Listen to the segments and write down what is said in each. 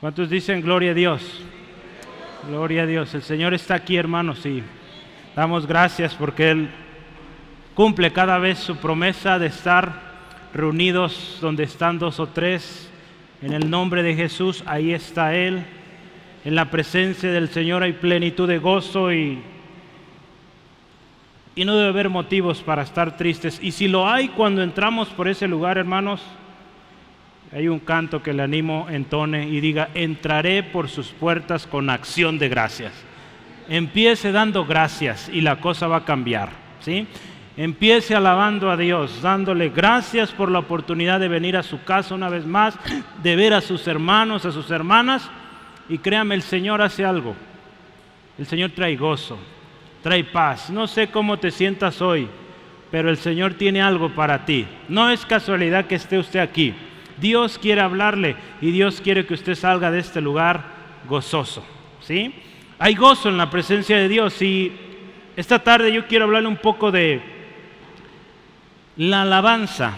¿Cuántos dicen gloria a Dios? Gloria a Dios. El Señor está aquí, hermanos, y damos gracias porque Él cumple cada vez su promesa de estar reunidos donde están dos o tres. En el nombre de Jesús, ahí está Él. En la presencia del Señor hay plenitud de gozo y, y no debe haber motivos para estar tristes. Y si lo hay cuando entramos por ese lugar, hermanos, hay un canto que le animo entone y diga, entraré por sus puertas con acción de gracias. Empiece dando gracias y la cosa va a cambiar, ¿sí? Empiece alabando a Dios, dándole gracias por la oportunidad de venir a su casa una vez más, de ver a sus hermanos, a sus hermanas. Y créame, el Señor hace algo. El Señor trae gozo, trae paz. No sé cómo te sientas hoy, pero el Señor tiene algo para ti. No es casualidad que esté usted aquí. Dios quiere hablarle y Dios quiere que usted salga de este lugar gozoso. ¿sí? Hay gozo en la presencia de Dios y esta tarde yo quiero hablarle un poco de la alabanza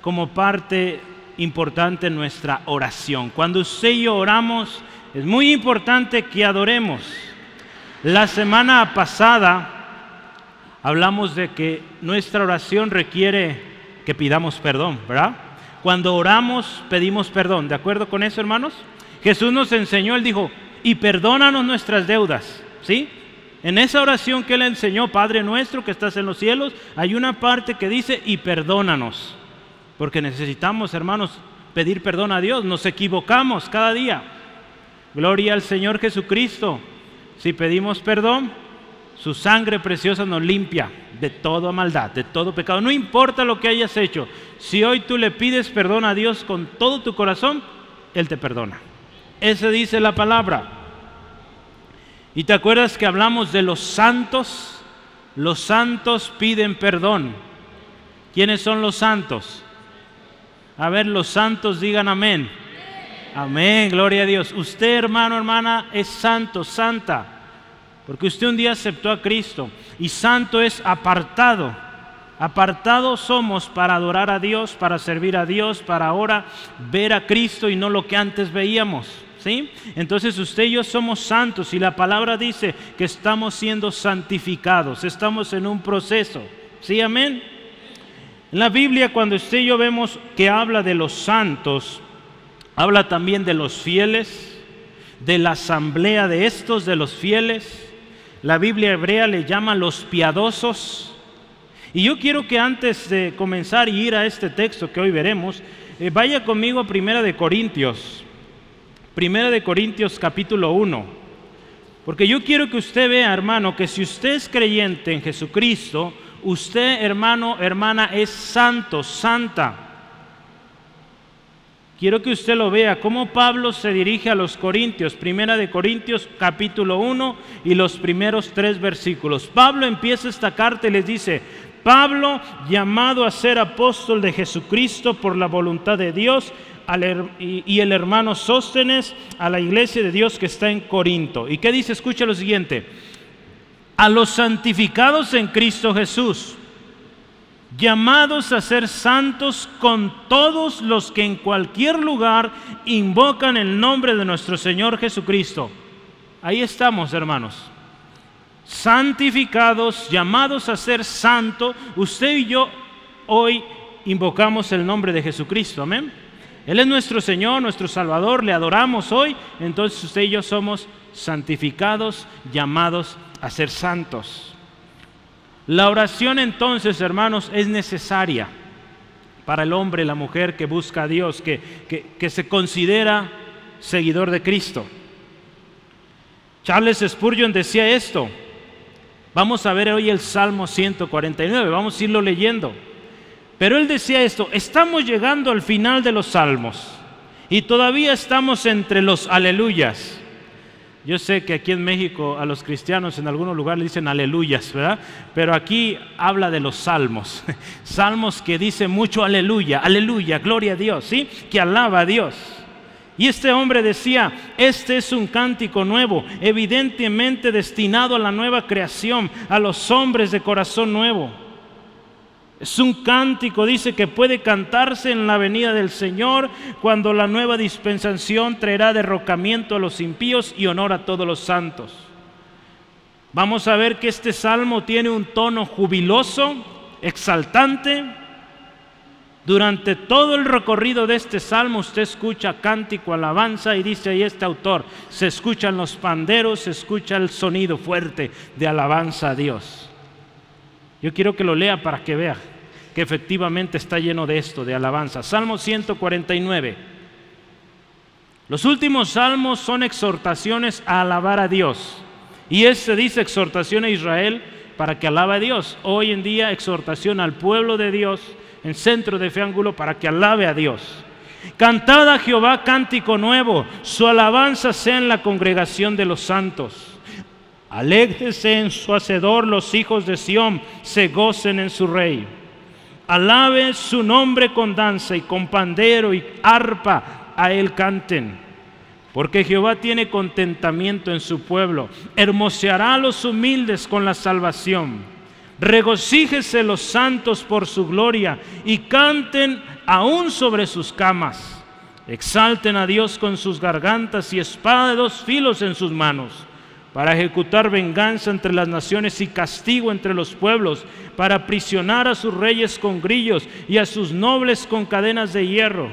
como parte importante en nuestra oración. Cuando usted y yo oramos, es muy importante que adoremos. La semana pasada hablamos de que nuestra oración requiere que pidamos perdón, ¿verdad? Cuando oramos pedimos perdón, ¿de acuerdo con eso, hermanos? Jesús nos enseñó, él dijo, y perdónanos nuestras deudas, ¿sí? En esa oración que él enseñó, Padre nuestro que estás en los cielos, hay una parte que dice, y perdónanos, porque necesitamos, hermanos, pedir perdón a Dios, nos equivocamos cada día. Gloria al Señor Jesucristo. Si pedimos perdón, su sangre preciosa nos limpia de toda maldad, de todo pecado. No importa lo que hayas hecho. Si hoy tú le pides perdón a Dios con todo tu corazón, Él te perdona. Ese dice la palabra. ¿Y te acuerdas que hablamos de los santos? Los santos piden perdón. ¿Quiénes son los santos? A ver, los santos digan amén. Amén, gloria a Dios. Usted, hermano, hermana, es santo, santa. Porque usted un día aceptó a Cristo y santo es apartado. Apartado somos para adorar a Dios, para servir a Dios, para ahora ver a Cristo y no lo que antes veíamos. ¿Sí? Entonces usted y yo somos santos y la palabra dice que estamos siendo santificados, estamos en un proceso. ¿Sí? Amén. En la Biblia cuando usted y yo vemos que habla de los santos, habla también de los fieles, de la asamblea de estos, de los fieles, la Biblia hebrea le llama los piadosos. Y yo quiero que antes de comenzar y ir a este texto que hoy veremos, eh, vaya conmigo a Primera de Corintios. Primera de Corintios capítulo 1. Porque yo quiero que usted vea, hermano, que si usted es creyente en Jesucristo, usted, hermano, hermana, es santo, santa. Quiero que usted lo vea, cómo Pablo se dirige a los Corintios, primera de Corintios capítulo 1 y los primeros tres versículos. Pablo empieza esta carta y les dice, Pablo, llamado a ser apóstol de Jesucristo por la voluntad de Dios, y el hermano Sóstenes a la iglesia de Dios que está en Corinto. ¿Y qué dice? Escucha lo siguiente. A los santificados en Cristo Jesús llamados a ser santos con todos los que en cualquier lugar invocan el nombre de nuestro Señor Jesucristo. Ahí estamos, hermanos. Santificados, llamados a ser santo. Usted y yo hoy invocamos el nombre de Jesucristo. Amén. Él es nuestro Señor, nuestro Salvador. Le adoramos hoy. Entonces usted y yo somos santificados, llamados a ser santos. La oración entonces, hermanos, es necesaria para el hombre, la mujer que busca a Dios, que, que, se considera seguidor de Cristo. Charles Spurgeon decía esto. Vamos a ver hoy el Salmo 149, vamos a irlo leyendo. Pero él decía esto, estamos llegando al final de los salmos y todavía estamos entre los aleluyas. Yo sé que aquí en México a los cristianos en algunos lugares le dicen aleluyas, ¿verdad? Pero aquí habla de los salmos. Salmos que dicen mucho aleluya, aleluya, gloria a Dios, ¿sí? Que alaba a Dios. Y este hombre decía, este es un cántico nuevo, evidentemente destinado a la nueva creación, a los hombres de corazón nuevo. Es un cántico, dice, que puede cantarse en la venida del Señor cuando la nueva dispensación traerá derrocamiento a los impíos y honor a todos los santos. Vamos a ver que este salmo tiene un tono jubiloso, exaltante. Durante todo el recorrido de este salmo usted escucha cántico, alabanza y dice ahí este autor, se escuchan los panderos, se escucha el sonido fuerte de alabanza a Dios. Yo quiero que lo lea para que vea que efectivamente está lleno de esto, de alabanza. Salmo 149. Los últimos salmos son exhortaciones a alabar a Dios. Y este dice exhortación a Israel para que alabe a Dios. Hoy en día exhortación al pueblo de Dios en centro de fe ángulo para que alabe a Dios. Cantad a Jehová cántico nuevo, su alabanza sea en la congregación de los santos. Alégrese en su hacedor los hijos de Sión, se gocen en su rey. Alabe su nombre con danza y con pandero y arpa a él canten. Porque Jehová tiene contentamiento en su pueblo, hermoseará a los humildes con la salvación. Regocíjese los santos por su gloria y canten aún sobre sus camas. Exalten a Dios con sus gargantas y espada de dos filos en sus manos para ejecutar venganza entre las naciones y castigo entre los pueblos, para aprisionar a sus reyes con grillos y a sus nobles con cadenas de hierro,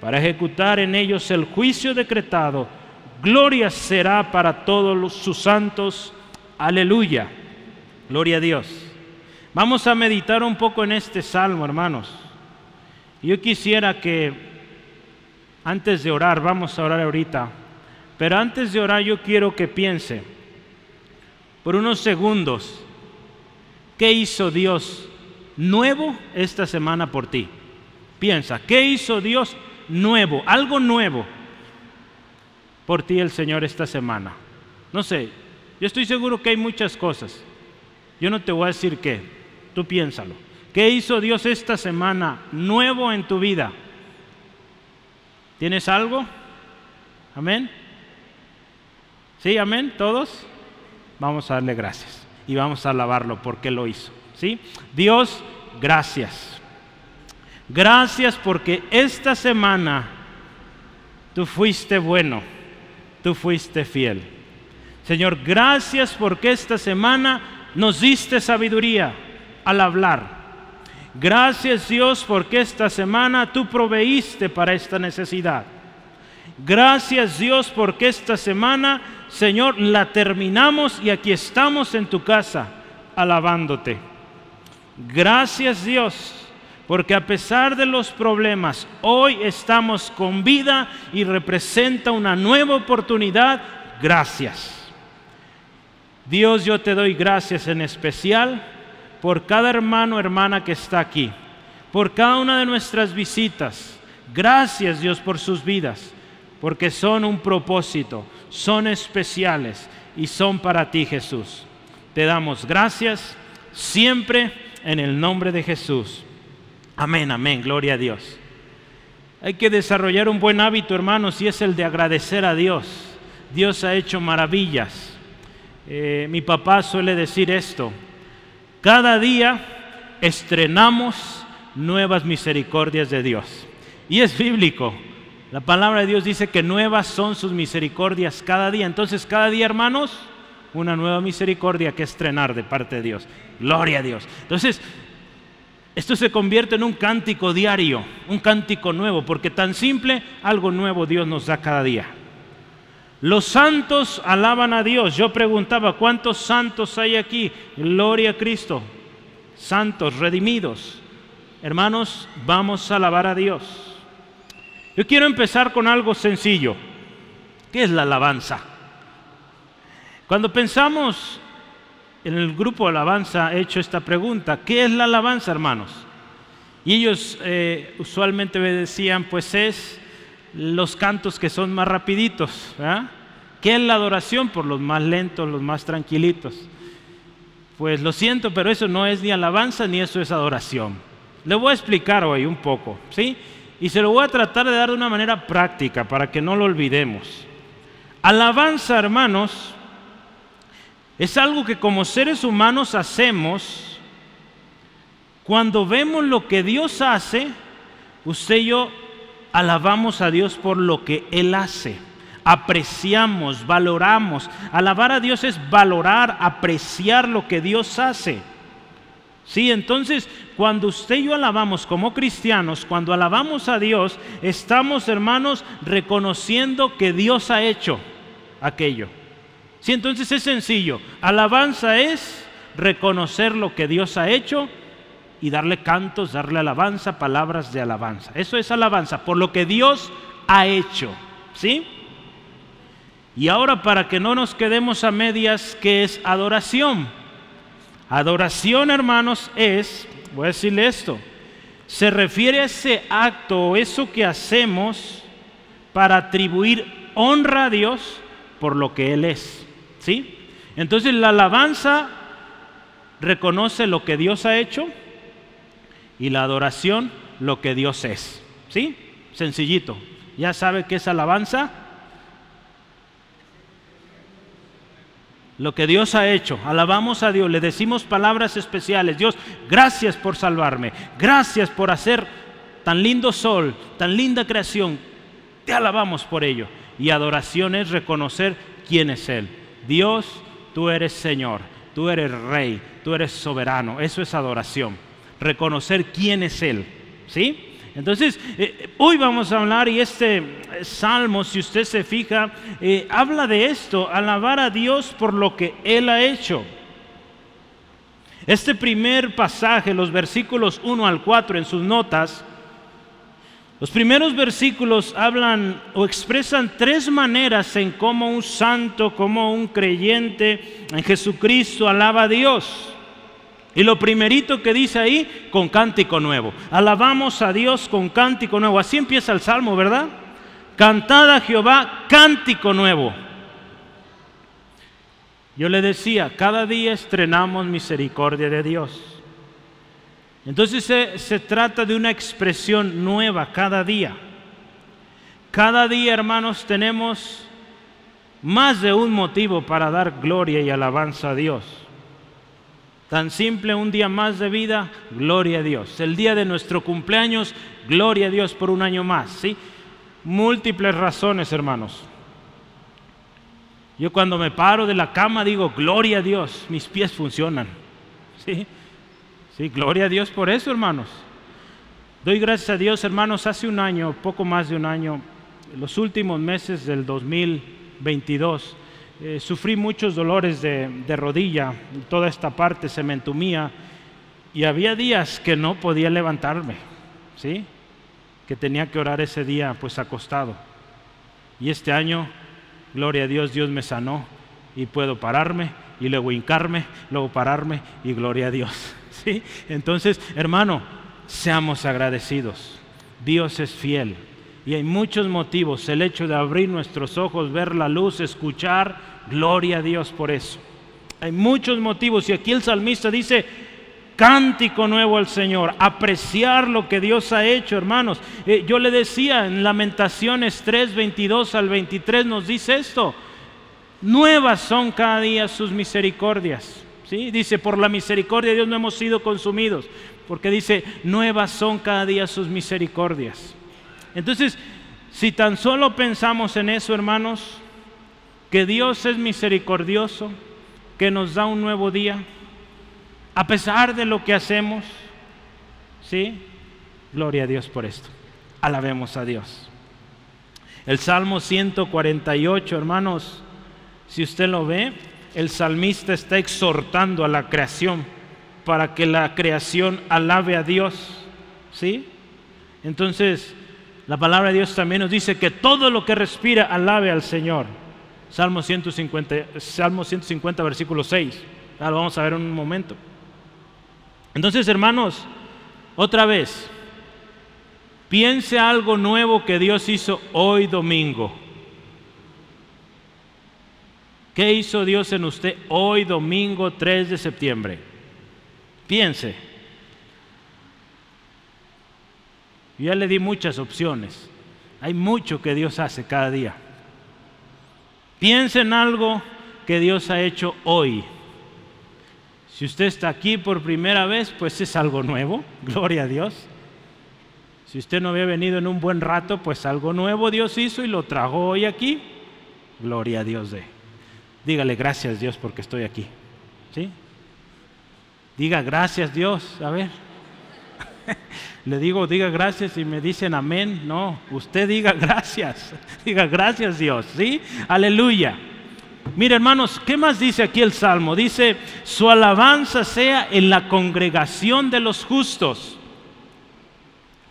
para ejecutar en ellos el juicio decretado. Gloria será para todos sus santos. Aleluya. Gloria a Dios. Vamos a meditar un poco en este salmo, hermanos. Yo quisiera que antes de orar, vamos a orar ahorita pero antes de orar yo quiero que piense por unos segundos, ¿qué hizo Dios nuevo esta semana por ti? Piensa, ¿qué hizo Dios nuevo, algo nuevo por ti el Señor esta semana? No sé, yo estoy seguro que hay muchas cosas. Yo no te voy a decir qué, tú piénsalo. ¿Qué hizo Dios esta semana nuevo en tu vida? ¿Tienes algo? Amén. ¿Sí? Amén. ¿Todos? Vamos a darle gracias y vamos a alabarlo porque lo hizo. ¿Sí? Dios, gracias. Gracias porque esta semana tú fuiste bueno, tú fuiste fiel. Señor, gracias porque esta semana nos diste sabiduría al hablar. Gracias Dios porque esta semana tú proveíste para esta necesidad. Gracias Dios porque esta semana Señor, la terminamos y aquí estamos en tu casa alabándote. Gracias Dios, porque a pesar de los problemas, hoy estamos con vida y representa una nueva oportunidad. Gracias. Dios, yo te doy gracias en especial por cada hermano hermana que está aquí, por cada una de nuestras visitas. Gracias Dios por sus vidas, porque son un propósito son especiales y son para ti, Jesús. Te damos gracias siempre en el nombre de Jesús. Amén, amén, gloria a Dios. Hay que desarrollar un buen hábito, hermanos, y es el de agradecer a Dios. Dios ha hecho maravillas. Eh, mi papá suele decir esto, cada día estrenamos nuevas misericordias de Dios. Y es bíblico. La palabra de Dios dice que nuevas son sus misericordias cada día. Entonces, cada día, hermanos, una nueva misericordia que estrenar de parte de Dios. Gloria a Dios. Entonces, esto se convierte en un cántico diario, un cántico nuevo, porque tan simple, algo nuevo Dios nos da cada día. Los santos alaban a Dios. Yo preguntaba, ¿cuántos santos hay aquí? Gloria a Cristo. Santos, redimidos. Hermanos, vamos a alabar a Dios. Yo quiero empezar con algo sencillo. ¿Qué es la alabanza? Cuando pensamos en el grupo alabanza, he hecho esta pregunta. ¿Qué es la alabanza, hermanos? Y ellos eh, usualmente me decían, pues es los cantos que son más rapiditos. ¿Qué es la adoración? Por los más lentos, los más tranquilitos. Pues lo siento, pero eso no es ni alabanza ni eso es adoración. Le voy a explicar hoy un poco, ¿sí? Y se lo voy a tratar de dar de una manera práctica para que no lo olvidemos. Alabanza, hermanos, es algo que como seres humanos hacemos Cuando vemos lo que Dios hace, usted y yo alabamos a Dios por lo que Él hace. Apreciamos, valoramos. Alabar a Dios es valorar, apreciar lo que Dios hace. Sí, entonces cuando usted y yo alabamos como cristianos, cuando alabamos a Dios, estamos hermanos reconociendo que Dios ha hecho aquello. Sí, entonces es sencillo. Alabanza es reconocer lo que Dios ha hecho y darle cantos, darle alabanza, palabras de alabanza. Eso es alabanza, por lo que Dios ha hecho. ¿Sí? Y ahora para que no nos quedemos a medias, ¿qué es adoración? Adoración, hermanos, es, voy a decirle esto, se refiere a ese acto o eso que hacemos para atribuir honra a Dios por lo que Él es. ¿Sí? Entonces la alabanza reconoce lo que Dios ha hecho y la adoración lo que Dios es. ¿Sí? Sencillito. ¿Ya sabe qué es alabanza? Lo que Dios ha hecho. Alabamos a Dios, le decimos palabras especiales. Dios, gracias por salvarme. Gracias por hacer tan lindo sol, tan linda creación. Te alabamos por ello. Y adoración es reconocer quién es Él. Dios, tú eres Señor, tú eres Rey, tú eres soberano. Eso es adoración. Reconocer quién es Él. ¿Sí? Entonces, eh, hoy vamos a hablar y este eh, salmo, si usted se fija, eh, habla de esto, alabar a Dios por lo que Él ha hecho. Este primer pasaje, los versículos 1 al 4 en sus notas, los primeros versículos hablan o expresan tres maneras en cómo un santo, como un creyente en Jesucristo alaba a Dios. Y lo primerito que dice ahí, con cántico nuevo. Alabamos a Dios con cántico nuevo. Así empieza el salmo, ¿verdad? Cantad a Jehová cántico nuevo. Yo le decía, cada día estrenamos misericordia de Dios. Entonces se, se, trata de una expresión nueva cada día. Cada día, hermanos, tenemos más de un motivo para dar gloria y alabanza a Dios. Tan simple, un día más de vida, gloria a Dios. El día de nuestro cumpleaños, gloria a Dios por un año más, ¿sí? Múltiples razones, hermanos. Yo cuando me paro de la cama digo, gloria a Dios, mis pies funcionan. ¿Sí? Sí, gloria a Dios por eso, hermanos. Doy gracias a Dios, hermanos, hace un año, poco más de un año, los últimos meses del 2022, eh, sufrí muchos dolores de, rodilla, toda esta parte se me entumía y había días que no podía levantarme, ¿sí? Que tenía que orar ese día pues acostado. Y este año, gloria a Dios, Dios me sanó y puedo pararme y luego hincarme, luego pararme y gloria a Dios, ¿sí? Entonces, hermano, seamos agradecidos. Dios es fiel. Y hay muchos motivos. El hecho de abrir nuestros ojos, ver la luz, escuchar, gloria a Dios por eso. Hay muchos motivos. Y aquí el salmista dice, cántico nuevo al Señor, apreciar lo que Dios ha hecho, hermanos. Eh, yo le decía en Lamentaciones 3, 22 al 23 nos dice esto. Nuevas son cada día sus misericordias. ¿Sí? Dice, por la misericordia de Dios no hemos sido consumidos, porque dice, nuevas son cada día sus misericordias. Entonces, si tan solo pensamos en eso, hermanos, que Dios es misericordioso, que nos da un nuevo día, a pesar de lo que hacemos, ¿sí? Gloria a Dios por esto. Alabemos a Dios. El Salmo 148, hermanos, si usted lo ve, el salmista está exhortando a la creación para que la creación alabe a Dios, ¿sí? Entonces, la palabra de Dios también nos dice que todo lo que respira alabe al Señor. Salmo 150, Salmo 150 versículo 6. Ya lo vamos a ver en un momento. Entonces, hermanos, otra vez, piense algo nuevo que Dios hizo hoy domingo. ¿Qué hizo Dios en usted hoy domingo 3 de septiembre? Piense. Ya le di muchas opciones. Hay mucho que Dios hace cada día. Piensa en algo que Dios ha hecho hoy. Si usted está aquí por primera vez, pues es algo nuevo, gloria a Dios. Si usted no había venido en un buen rato, pues algo nuevo Dios hizo y lo trajo hoy aquí. Gloria a Dios de. Dígale gracias Dios porque estoy aquí. ¿Sí? Diga gracias Dios. A ver. Le digo, diga gracias y me dicen amén. No, usted diga gracias. Diga gracias Dios. ¿Sí? Aleluya. Mire hermanos, ¿qué más dice aquí el Salmo? Dice, su alabanza sea en la congregación de los justos.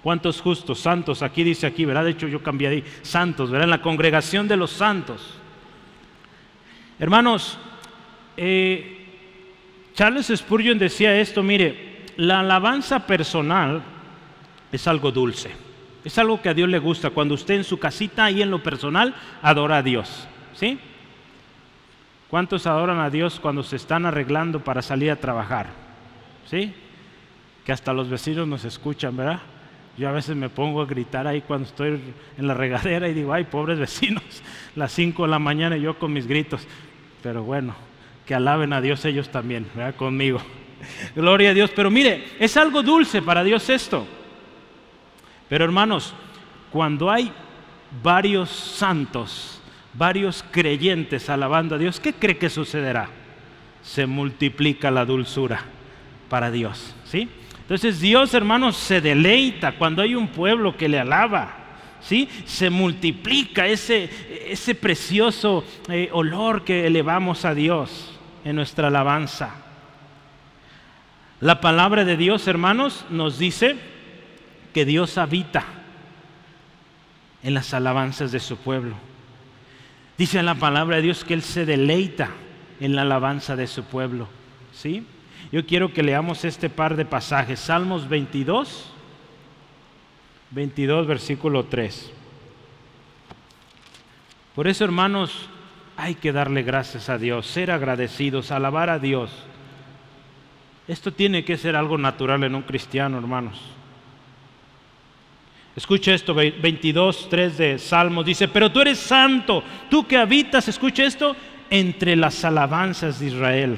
¿Cuántos justos? Santos, aquí dice aquí, ¿verdad? De hecho yo cambié ahí, santos, ¿verdad? En la congregación de los santos. Hermanos, eh, Charles Spurgeon decía esto, mire, la alabanza personal es algo dulce, es algo que a Dios le gusta, cuando usted en su casita y en lo personal adora a Dios, ¿sí? ¿Cuántos adoran a Dios cuando se están arreglando para salir a trabajar? ¿Sí? Que hasta los vecinos nos escuchan, ¿verdad? Yo a veces me pongo a gritar ahí cuando estoy en la regadera y digo, ay, pobres vecinos, las 5 de la mañana y yo con mis gritos. Pero bueno, que alaben a Dios ellos también, ¿verdad? Conmigo. Gloria a Dios. Pero mire, es algo dulce para Dios esto. Pero hermanos, cuando hay varios santos, varios creyentes alabando a Dios, ¿qué cree que sucederá? Se multiplica la dulzura para Dios, ¿sí? Entonces Dios, hermanos, se deleita cuando hay un pueblo que le alaba. ¿Sí? Se multiplica ese, ese precioso eh, olor que elevamos a Dios en nuestra alabanza. La palabra de Dios, hermanos, nos dice que Dios habita en las alabanzas de su pueblo. Dice la palabra de Dios que Él se deleita en la alabanza de su pueblo. ¿Sí? Yo quiero que leamos este par de pasajes. Salmos 22, 22, versículo 3. Por eso, hermanos, hay que darle gracias a Dios, ser agradecidos, alabar a Dios. Esto tiene que ser algo natural en un cristiano, hermanos. Escucha esto, 22, 3 de Salmos. Dice, pero tú eres santo, tú que habitas, escucha esto, entre las alabanzas de Israel.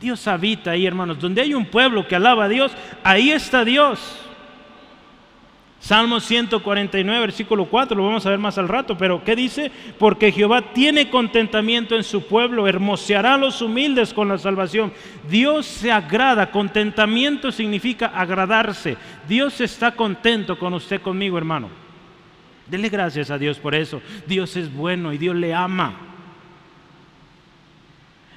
Dios habita ahí, hermanos. Donde hay un pueblo que alaba a Dios, ahí está Dios. Salmo 149, versículo 4, lo vamos a ver más al rato, pero ¿qué dice? Porque Jehová tiene contentamiento en su pueblo, hermoseará a los humildes con la salvación. Dios se agrada, contentamiento significa agradarse. Dios está contento con usted, conmigo, hermano. Dele gracias a Dios por eso. Dios es bueno y Dios le ama.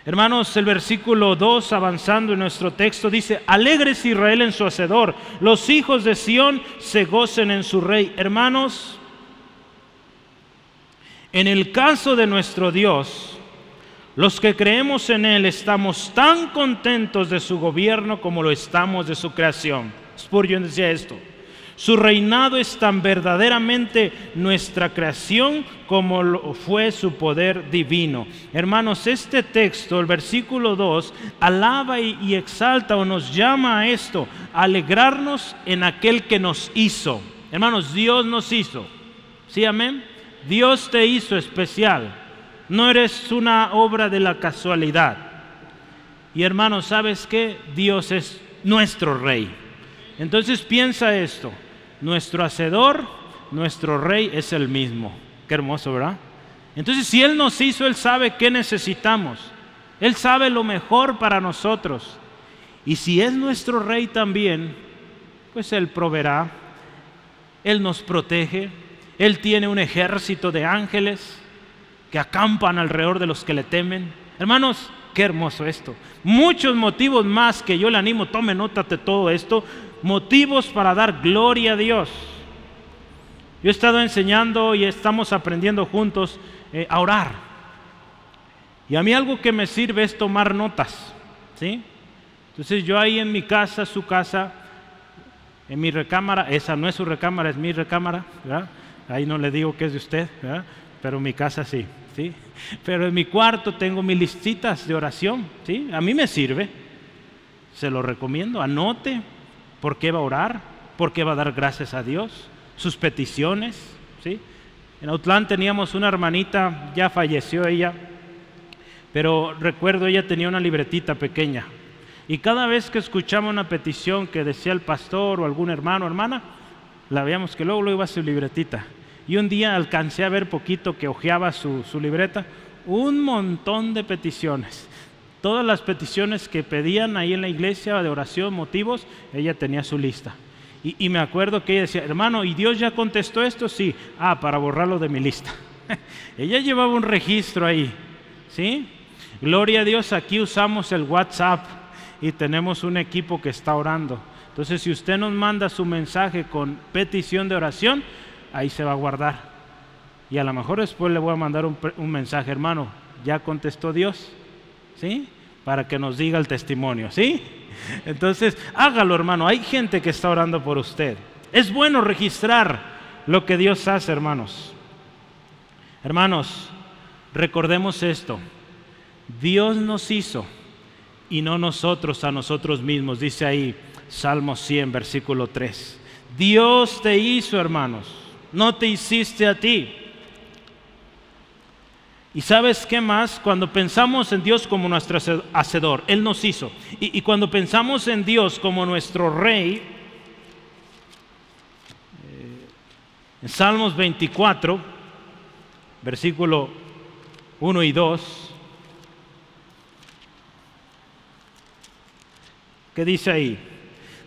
Hermanos, el versículo 2, avanzando en nuestro texto, dice, alegres Israel en su hacedor, los hijos de Sión se gocen en su rey. Hermanos, en el caso de nuestro Dios, los que creemos en Él estamos tan contentos de su gobierno como lo estamos de su creación. Spurgeon decía esto. Su reinado es tan verdaderamente nuestra creación como lo fue su poder divino. Hermanos, este texto, el versículo 2, alaba y, exalta o nos llama a esto, alegrarnos en aquel que nos hizo. Hermanos, Dios nos hizo. ¿Sí, amén? Dios te hizo especial. No eres una obra de la casualidad. Y hermanos, ¿sabes qué? Dios es nuestro rey. Entonces piensa esto, nuestro hacedor, nuestro rey es el mismo. Qué hermoso, ¿verdad? Entonces si Él nos hizo, Él sabe qué necesitamos. Él sabe lo mejor para nosotros. Y si es nuestro rey también, pues Él proveerá, Él nos protege, Él tiene un ejército de ángeles que acampan alrededor de los que le temen. Hermanos, qué hermoso esto. Muchos motivos más que yo le animo, tome nota de todo esto, motivos para dar gloria a Dios. Yo he estado enseñando y estamos aprendiendo juntos eh, a orar. Y a mí algo que me sirve es tomar notas. ¿sí? Entonces yo ahí en mi casa, su casa, en mi recámara, esa no es su recámara, es mi recámara, ahí no le digo que es de usted, pero mi casa sí. ¿sí? Pero en mi cuarto tengo mis listitas de oración. ¿sí? A mí me sirve. Se lo recomiendo. Anote, ¿Por qué va a orar? ¿Por qué va a dar gracias a Dios? Sus peticiones, ¿sí? En Autlán teníamos una hermanita, ya falleció ella, pero recuerdo ella tenía una libretita pequeña. Y cada vez que escuchaba una petición que decía el pastor o algún hermano o hermana, la veíamos que luego lo iba a su libretita. Y un día alcancé a ver poquito que hojeaba su, su libreta, un montón de peticiones. Todas las peticiones que pedían ahí en la iglesia de oración, motivos, ella tenía su lista. Y, me acuerdo que ella decía, hermano, ¿y Dios ya contestó esto? Sí. Ah, para borrarlo de mi lista. ella llevaba un registro ahí. ¿Sí? Gloria a Dios, aquí usamos el WhatsApp y tenemos un equipo que está orando. Entonces, si usted nos manda su mensaje con petición de oración, ahí se va a guardar. Y a lo mejor después le voy a mandar un, un mensaje, hermano, ya contestó Dios, ¿sí? Para que nos diga el testimonio, ¿sí? Entonces, hágalo, hermano. Hay gente que está orando por usted. Es bueno registrar lo que Dios hace, hermanos. Hermanos, recordemos esto. Dios nos hizo y no nosotros a nosotros mismos, dice ahí Salmo 100, versículo 3. Dios te hizo, hermanos, no te hiciste a ti. Y sabes qué más? Cuando pensamos en Dios como nuestro hacedor, Él nos hizo. Y, cuando pensamos en Dios como nuestro rey, eh, en Salmos 24, versículo 1 y 2, ¿Qué dice ahí?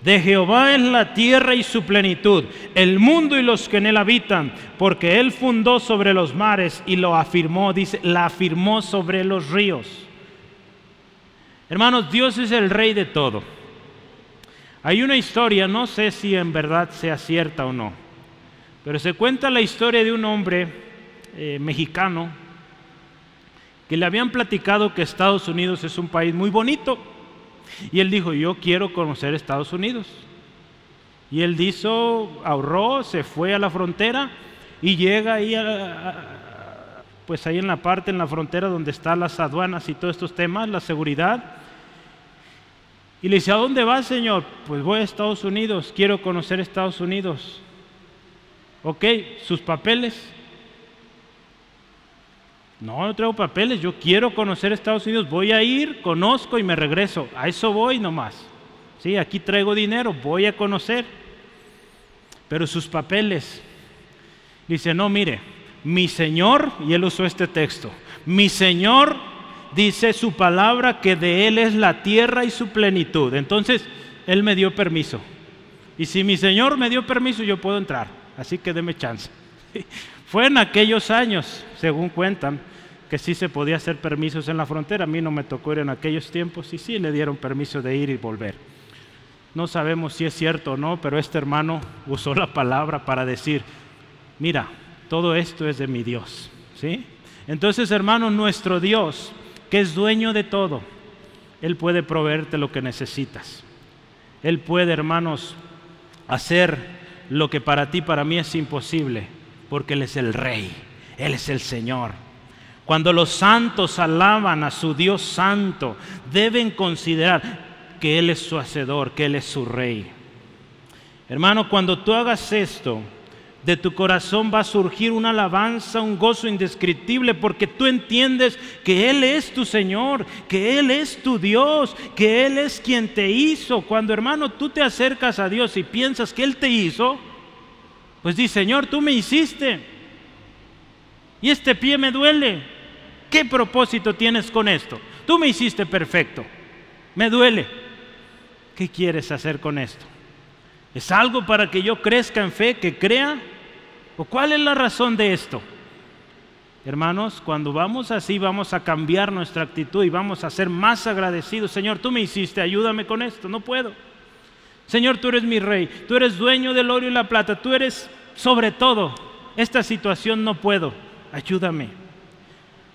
De Jehová es la tierra y su plenitud, el mundo y los que en él habitan, porque él fundó sobre los mares y lo afirmó, dice, la afirmó sobre los ríos. Hermanos, Dios es el rey de todo. Hay una historia, no sé si en verdad sea cierta o no, pero se cuenta la historia de un hombre eh, mexicano que le habían platicado que Estados Unidos es un país muy bonito y él dijo, yo quiero conocer Estados Unidos. Y él hizo, ahorró, se fue a la frontera y llega ahí, pues ahí en la parte, en la frontera donde están las aduanas y todos estos temas, la seguridad. Y le dice, ¿a dónde va, señor? Pues voy a Estados Unidos, quiero conocer Estados Unidos. Ok, sus papeles. No, no traigo papeles, yo quiero conocer Estados Unidos, voy a ir, conozco y me regreso. A eso voy nomás. Sí, aquí traigo dinero, voy a conocer. Pero sus papeles. Dice, no, mire, mi Señor, y él usó este texto, mi Señor dice su palabra que de Él es la tierra y su plenitud. Entonces, Él me dio permiso. Y si mi Señor me dio permiso, yo puedo entrar. Así que deme chance. Fue en aquellos años, según cuentan, que sí se podía hacer permisos en la frontera. A mí no me tocó ir en aquellos tiempos y sí le dieron permiso de ir y volver. No sabemos si es cierto o no, pero este hermano usó la palabra para decir, mira, todo esto es de mi Dios. ¿Sí? Entonces, hermano, nuestro Dios, que es dueño de todo, Él puede proveerte lo que necesitas. Él puede, hermanos, hacer lo que para ti, para mí es imposible porque Él es el Rey, Él es el Señor. Cuando los santos alaban a su Dios santo, deben considerar que Él es su hacedor, que Él es su Rey. Hermano, cuando tú hagas esto, de tu corazón va a surgir una alabanza, un gozo indescriptible, porque tú entiendes que Él es tu Señor, que Él es tu Dios, que Él es quien te hizo. Cuando hermano tú te acercas a Dios y piensas que Él te hizo, pues di, Señor, tú me hiciste. Y este pie me duele. ¿Qué propósito tienes con esto? Tú me hiciste perfecto. Me duele. ¿Qué quieres hacer con esto? ¿Es algo para que yo crezca en fe, que crea? ¿O cuál es la razón de esto? Hermanos, cuando vamos así vamos a cambiar nuestra actitud y vamos a ser más agradecidos. Señor, tú me hiciste, ayúdame con esto, no puedo. Señor, tú eres mi rey, tú eres dueño del oro y la plata, tú eres sobre todo. Esta situación no puedo, ayúdame.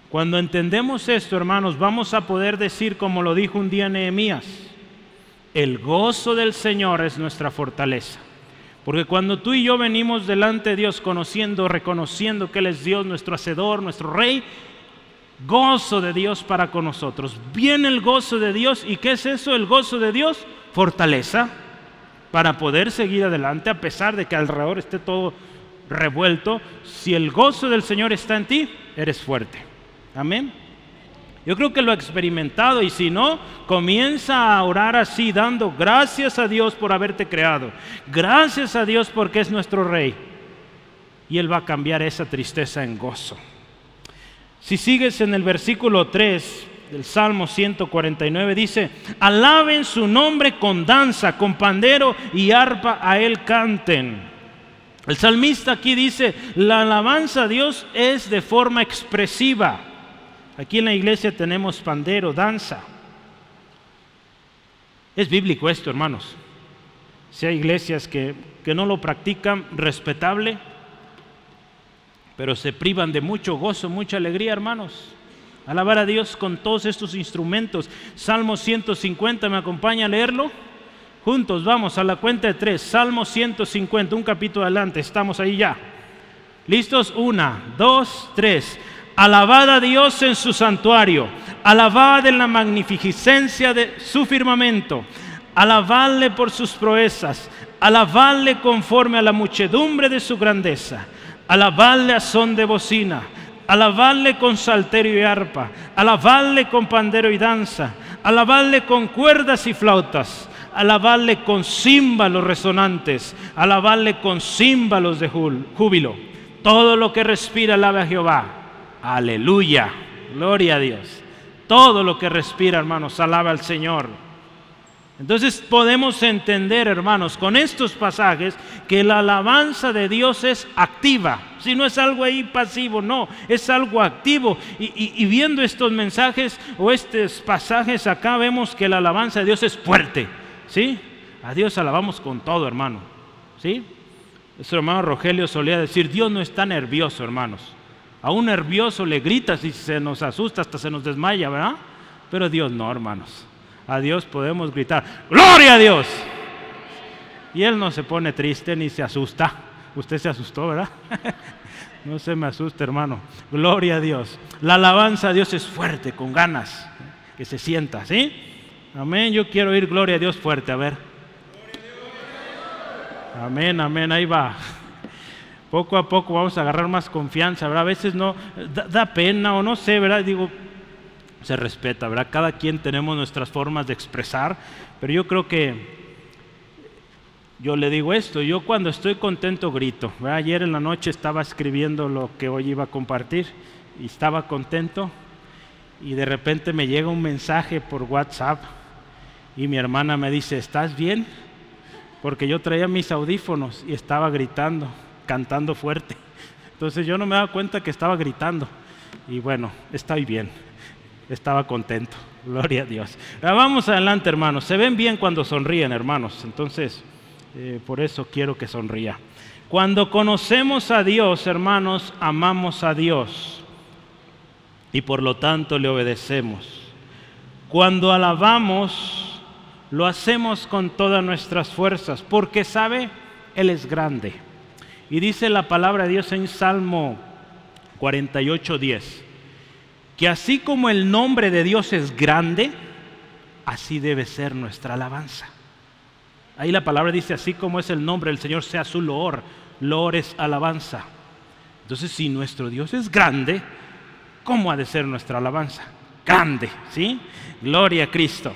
Cuando entendemos esto, hermanos, vamos a poder decir como lo dijo un día Nehemías, el gozo del Señor es nuestra fortaleza. Porque cuando tú y yo venimos delante de Dios conociendo, reconociendo que Él es Dios, nuestro Hacedor, nuestro Rey, gozo de Dios para con nosotros. Viene el gozo de Dios y ¿qué es eso? El gozo de Dios, fortaleza para poder seguir adelante a pesar de que alrededor esté todo revuelto. Si el gozo del Señor está en ti, eres fuerte. Amén. Yo creo que lo ha experimentado y si no, comienza a orar así, dando gracias a Dios por haberte creado. Gracias a Dios porque es nuestro rey. Y Él va a cambiar esa tristeza en gozo. Si sigues en el versículo 3 del Salmo 149, dice, alaben su nombre con danza, con pandero y arpa a Él canten. El salmista aquí dice, la alabanza a Dios es de forma expresiva. Aquí en la iglesia tenemos pandero, danza. Es bíblico esto, hermanos. Si hay iglesias que, que no lo practican, respetable, pero se privan de mucho gozo, mucha alegría, hermanos. Alabar a Dios con todos estos instrumentos. Salmo 150, ¿me acompaña a leerlo? Juntos, vamos a la cuenta de tres. Salmo 150, un capítulo adelante, estamos ahí ya. ¿Listos? Una, dos, tres. Alabad a Dios en su santuario, alabad en la magnificencia de su firmamento, alabadle por sus proezas, alabadle conforme a la muchedumbre de su grandeza, alabadle a son de bocina, alabadle con salterio y arpa, alabadle con pandero y danza, alabadle con cuerdas y flautas, alabadle con címbalos resonantes, alabadle con címbalos de júbilo. Todo lo que respira alaba a Jehová Aleluya. Gloria a Dios. Todo lo que respira, hermanos, alaba al Señor. Entonces podemos entender, hermanos, con estos pasajes que la alabanza de Dios es activa. Si no es algo ahí pasivo, no, es algo activo. Y, viendo estos mensajes o estos pasajes acá vemos que la alabanza de Dios es fuerte. ¿Sí? A Dios alabamos con todo, hermano. ¿Sí? Nuestro hermano Rogelio solía decir, Dios no está nervioso, hermanos. A un nervioso le gritas y se nos asusta, hasta se nos desmaya, ¿verdad? Pero Dios no, hermanos. A Dios podemos gritar, ¡Gloria a Dios! Y Él no se pone triste ni se asusta. Usted se asustó, ¿verdad? no se me asuste, hermano. Gloria a Dios. La alabanza a Dios es fuerte, con ganas, que se sienta, ¿sí? Amén. Yo quiero oír gloria a Dios fuerte, a ver. Amén, amén, ahí va poco a poco vamos a agarrar más confianza, ¿verdad? A veces no, da, pena o no sé, ¿verdad? Digo, se respeta, ¿verdad? Cada quien tenemos nuestras formas de expresar, pero yo creo que yo le digo esto, yo cuando estoy contento grito, ¿verdad? Ayer en la noche estaba escribiendo lo que hoy iba a compartir y estaba contento y de repente me llega un mensaje por WhatsApp y mi hermana me dice, ¿estás bien? Porque yo traía mis audífonos y estaba gritando cantando fuerte. Entonces yo no me daba cuenta que estaba gritando. Y bueno, estoy bien. Estaba contento. Gloria a Dios. vamos adelante, hermanos. Se ven bien cuando sonríen, hermanos. Entonces, eh, por eso quiero que sonría. Cuando conocemos a Dios, hermanos, amamos a Dios. Y por lo tanto le obedecemos. Cuando alabamos, lo hacemos con todas nuestras fuerzas. Porque sabe, Él es grande. Y dice la palabra de Dios en Salmo 48, 10, que así como el nombre de Dios es grande, así debe ser nuestra alabanza. Ahí la palabra dice, así como es el nombre del Señor, sea su loor. Loor es alabanza. Entonces, si nuestro Dios es grande, ¿cómo ha de ser nuestra alabanza? Grande, ¿sí? Gloria a Cristo.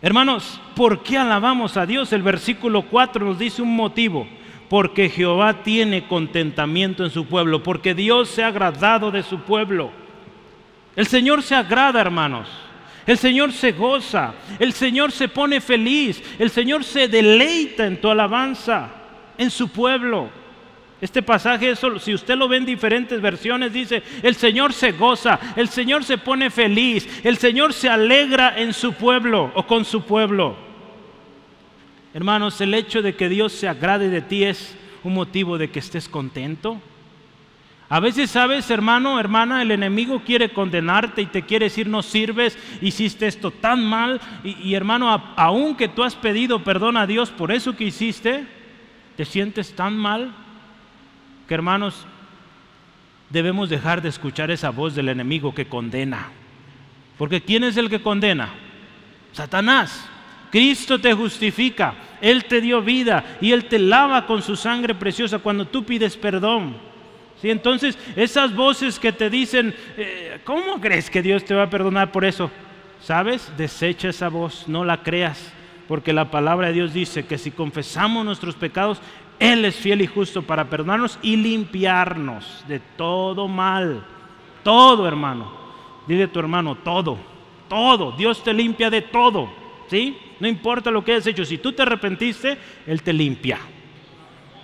Hermanos, ¿por qué alabamos a Dios? El versículo 4 nos dice un motivo porque Jehová tiene contentamiento en su pueblo, porque Dios se ha agradado de su pueblo. El Señor se agrada, hermanos. El Señor se goza, el Señor se pone feliz, el Señor se deleita en tu alabanza, en su pueblo. Este pasaje, si usted lo ve en diferentes versiones, dice, el Señor se goza, el Señor se pone feliz, el Señor se alegra en su pueblo o con su pueblo. Hermanos, el hecho de que Dios se agrade de ti es un motivo de que estés contento. A veces sabes, hermano, hermana, el enemigo quiere condenarte y te quiere decir no sirves, hiciste esto tan mal. Y, hermano, aunque tú has pedido perdón a Dios por eso que hiciste, te sientes tan mal que hermanos, debemos dejar de escuchar esa voz del enemigo que condena. Porque ¿quién es el que condena? Satanás. Cristo te justifica, Él te dio vida y Él te lava con su sangre preciosa cuando tú pides perdón. ¿Sí? Entonces, esas voces que te dicen, eh, ¿cómo crees que Dios te va a perdonar por eso? ¿Sabes? Desecha esa voz, no la creas, porque la palabra de Dios dice que si confesamos nuestros pecados, Él es fiel y justo para perdonarnos y limpiarnos de todo mal. Todo, hermano. Dile tu hermano, todo, todo. Dios te limpia de todo. ¿Sí? No importa lo que hayas hecho, si tú te arrepentiste, Él te limpia.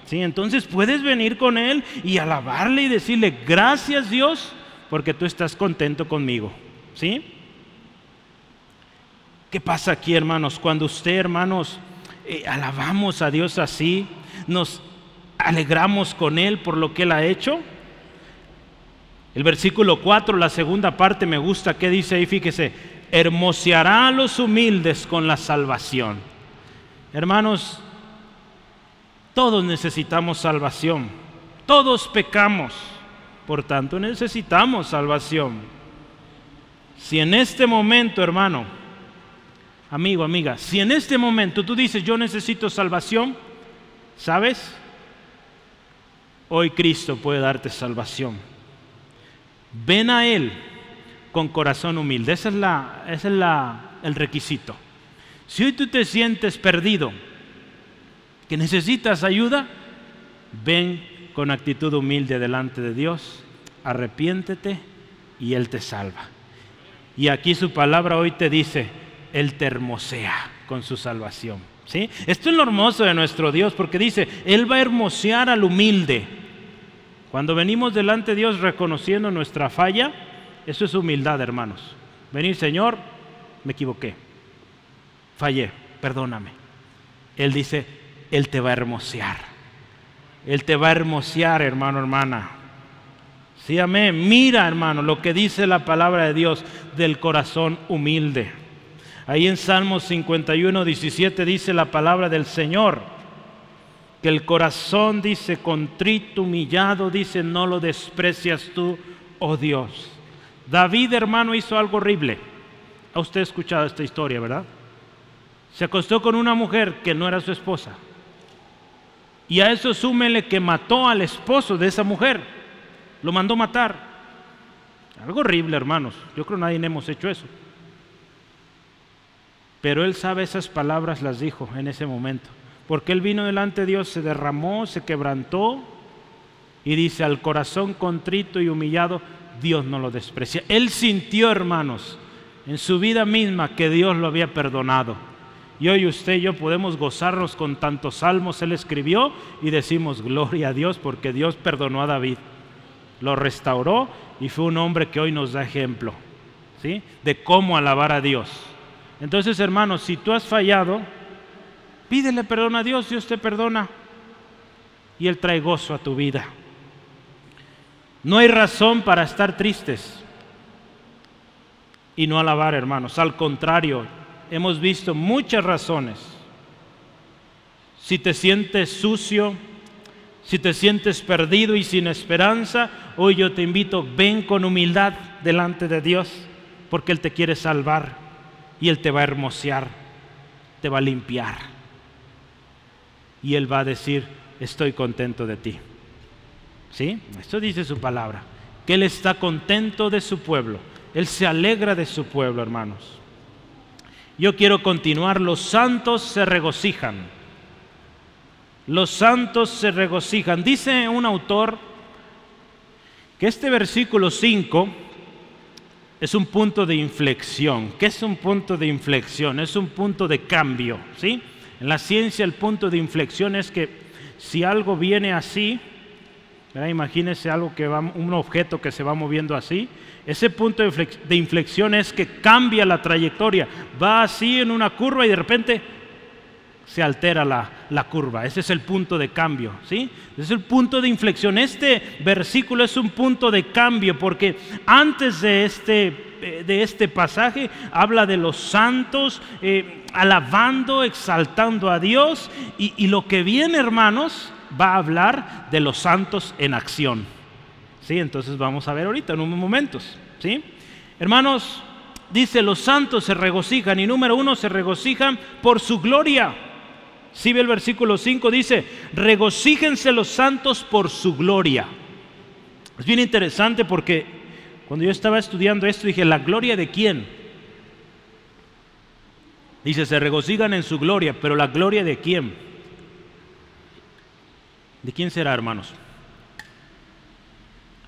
¿Sí? Entonces puedes venir con Él y alabarle y decirle, gracias Dios, porque tú estás contento conmigo. ¿Sí? ¿Qué pasa aquí, hermanos? Cuando usted, hermanos, eh, alabamos a Dios así, nos alegramos con Él por lo que Él ha hecho. El versículo 4, la segunda parte me gusta, ¿qué dice ahí? Fíjese, hermoseará a los humildes con la salvación. Hermanos, todos necesitamos salvación, todos pecamos, por tanto necesitamos salvación. Si en este momento, hermano, amigo, amiga, si en este momento tú dices yo necesito salvación, ¿sabes? Hoy Cristo puede darte salvación. Ven a Él con corazón humilde. Ese es, la, es la, el requisito. Si hoy tú te sientes perdido, que necesitas ayuda, ven con actitud humilde delante de Dios, arrepiéntete y Él te salva. Y aquí su palabra hoy te dice, Él te hermosea con su salvación. ¿sí? Esto es lo hermoso de nuestro Dios, porque dice, Él va a hermosear al humilde. Cuando venimos delante de Dios reconociendo nuestra falla, eso es humildad, hermanos. Venir, Señor, me equivoqué, fallé, perdóname. Él dice, Él te va a hermosear. Él te va a hermosear, hermano, hermana. Sí, amén. Mira, hermano, lo que dice la palabra de Dios del corazón humilde. Ahí en Salmos 51, 17 dice la palabra del Señor, que el corazón dice contrito, humillado, dice, no lo desprecias tú, oh Dios. David, hermano, hizo algo horrible. ¿Ha usted escuchado esta historia, verdad? Se acostó con una mujer que no era su esposa. Y a eso súmele que mató al esposo de esa mujer. Lo mandó matar. Algo horrible, hermanos. Yo creo que nadie hemos hecho eso. Pero él sabe esas palabras, las dijo en ese momento. Porque él vino delante de Dios, se derramó, se quebrantó y dice, al corazón contrito y humillado, Dios no lo desprecia. Él sintió, hermanos, en su vida misma que Dios lo había perdonado. Y hoy usted y yo podemos gozarnos con tantos salmos Él escribió y decimos gloria a Dios porque Dios perdonó a David. Lo restauró y fue un hombre que hoy nos da ejemplo ¿sí? de cómo alabar a Dios. Entonces, hermanos, si tú has fallado, pídele perdón a Dios, Dios te perdona y Él trae gozo a tu vida. No hay razón para estar tristes y no alabar, hermanos. Al contrario, hemos visto muchas razones. Si te sientes sucio, si te sientes perdido y sin esperanza, hoy yo te invito, ven con humildad delante de Dios, porque Él te quiere salvar y Él te va a hermosear, te va a limpiar. Y Él va a decir, estoy contento de ti. ¿Sí? Esto dice su palabra. Que Él está contento de su pueblo. Él se alegra de su pueblo, hermanos. Yo quiero continuar. Los santos se regocijan. Los santos se regocijan. Dice un autor que este versículo 5 es un punto de inflexión. ¿Qué es un punto de inflexión? Es un punto de cambio. ¿sí? En la ciencia el punto de inflexión es que si algo viene así, Imagínese algo que va, un objeto que se va moviendo así. Ese punto de inflexión es que cambia la trayectoria. Va así en una curva y de repente se altera la, curva. Ese es el punto de cambio. ¿sí? Es el punto de inflexión. Este versículo es un punto de cambio porque antes de este, eh, este pasaje habla de los santos eh, alabando, exaltando a Dios. Y lo que viene, hermanos, va a hablar de los santos en acción. ¿Sí? Entonces vamos a ver ahorita en unos momentos. ¿Sí? Hermanos, dice, los santos se regocijan y número uno, se regocijan por su gloria. Si ¿Sí ve el versículo 5, dice, regocíjense los santos por su gloria. Es bien interesante porque cuando yo estaba estudiando esto dije, ¿la gloria de quién? Dice, se regocijan en su gloria, pero ¿la gloria de quién? ¿De quién será, hermanos?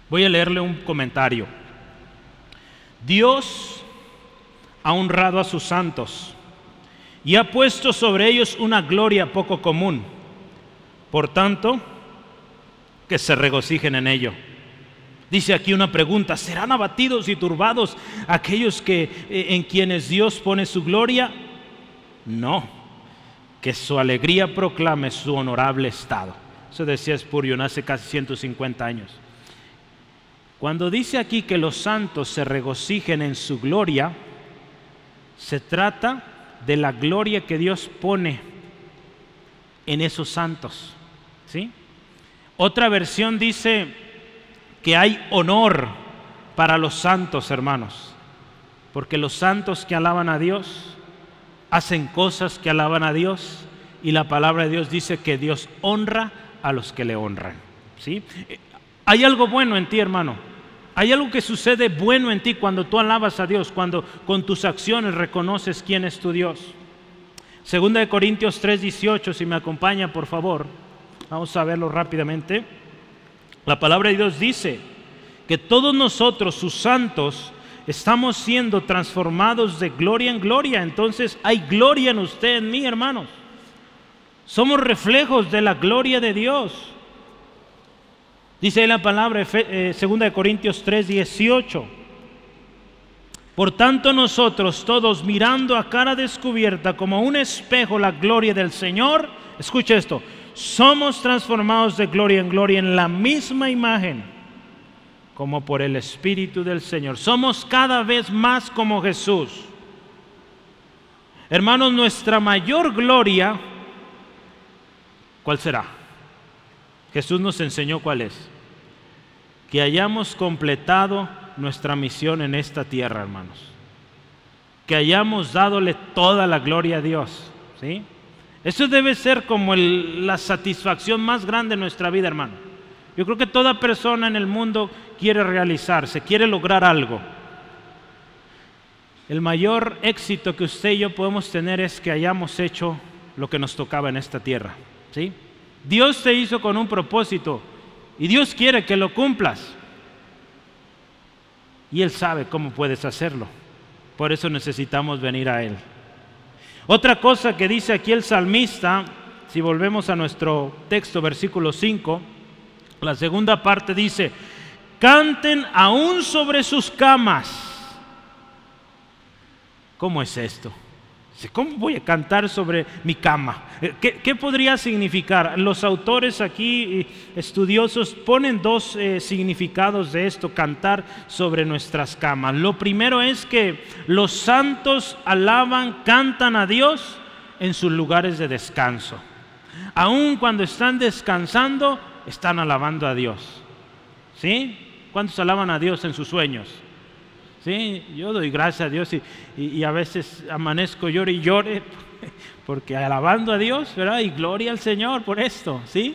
Voy a leerle un comentario. Dios ha honrado a sus santos y ha puesto sobre ellos una gloria poco común. Por tanto, que se regocijen en ello. Dice aquí una pregunta, ¿serán abatidos y turbados aquellos que eh, en quienes Dios pone su gloria? No, que su alegría proclame su honorable estado. Eso decía Spurgeon hace casi 150 años. Cuando dice aquí que los santos se regocijen en su gloria, se trata de la gloria que Dios pone en esos santos. ¿sí? Otra versión dice que hay honor para los santos, hermanos, porque los santos que alaban a Dios hacen cosas que alaban a Dios y la palabra de Dios dice que Dios honra a los que le honran. ¿sí? Hay algo bueno en ti, hermano. Hay algo que sucede bueno en ti cuando tú alabas a Dios, cuando con tus acciones reconoces quién es tu Dios. Segunda de Corintios 3:18, si me acompaña, por favor. Vamos a verlo rápidamente. La palabra de Dios dice que todos nosotros, sus santos, estamos siendo transformados de gloria en gloria. Entonces hay gloria en usted, en mí, hermanos. Somos reflejos de la gloria de Dios. Dice la palabra, 2 eh, Corintios 3, 18. Por tanto nosotros todos mirando a cara descubierta como un espejo la gloria del Señor, escucha esto, somos transformados de gloria en gloria en la misma imagen como por el Espíritu del Señor. Somos cada vez más como Jesús. Hermanos, nuestra mayor gloria, ¿cuál será? Jesús nos enseñó cuál es. Que hayamos completado nuestra misión en esta tierra, hermanos. Que hayamos dadole toda la gloria a Dios. ¿sí? Eso debe ser como la satisfacción más grande de nuestra vida, hermano. Yo creo que toda persona en el mundo quiere realizarse, quiere lograr algo. El mayor éxito que usted y yo podemos tener es que hayamos hecho lo que nos tocaba en esta tierra. ¿Sí? Dios te hizo con un propósito y Dios quiere que lo cumplas. Y Él sabe cómo puedes hacerlo. Por eso necesitamos venir a Él. Otra cosa que dice aquí el salmista, si volvemos a nuestro texto, versículo 5, la segunda parte dice, canten aún sobre sus camas. ¿Cómo es esto? ¿Cómo voy a cantar sobre mi cama? Eh, ¿Qué, podría significar? Los autores aquí, eh, estudiosos, ponen dos eh, significados de esto, cantar sobre nuestras camas. Lo primero es que los santos alaban, cantan a Dios en sus lugares de descanso. Aun cuando están descansando, están alabando a Dios. ¿Sí? ¿Cuántos alaban a Dios en sus sueños? Sí, yo doy gracias a Dios y, a veces amanezco llore y llore porque alabando a Dios, ¿verdad? Y gloria al Señor por esto, ¿sí?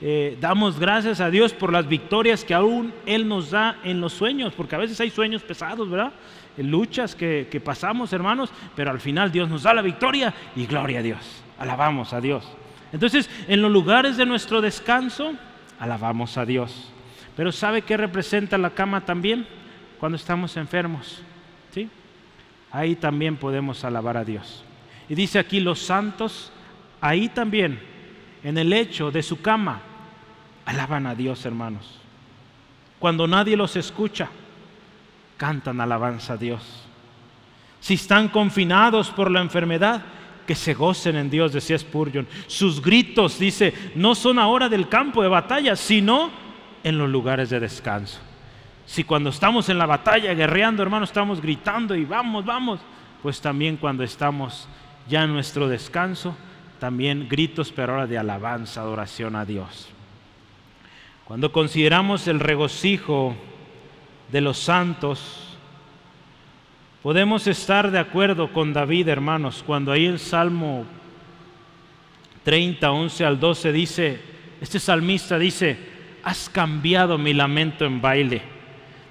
Eh, damos gracias a Dios por las victorias que aún Él nos da en los sueños, porque a veces hay sueños pesados, ¿verdad? luchas que, que pasamos, hermanos, pero al final Dios nos da la victoria y gloria a Dios, alabamos a Dios. Entonces, en los lugares de nuestro descanso, alabamos a Dios. Pero ¿sabe qué representa la cama también? Cuando estamos enfermos. ¿sí? Ahí también podemos alabar a Dios. Y dice aquí los santos, ahí también, en el lecho de su cama, alaban a Dios, hermanos. Cuando nadie los escucha, cantan alabanza a Dios. Si están confinados por la enfermedad, que se gocen en Dios, decía Spurgeon. Sus gritos, dice, no son ahora del campo de batalla, sino en los lugares de descanso. Si cuando estamos en la batalla guerreando, hermano, estamos gritando y vamos, vamos, pues también cuando estamos ya en nuestro descanso, también gritos, pero ahora de alabanza, adoración a Dios. Cuando consideramos el regocijo de los santos, podemos estar de acuerdo con David, hermanos, cuando ahí el Salmo 30, 11 al 12 dice, este salmista dice, has cambiado mi lamento en baile.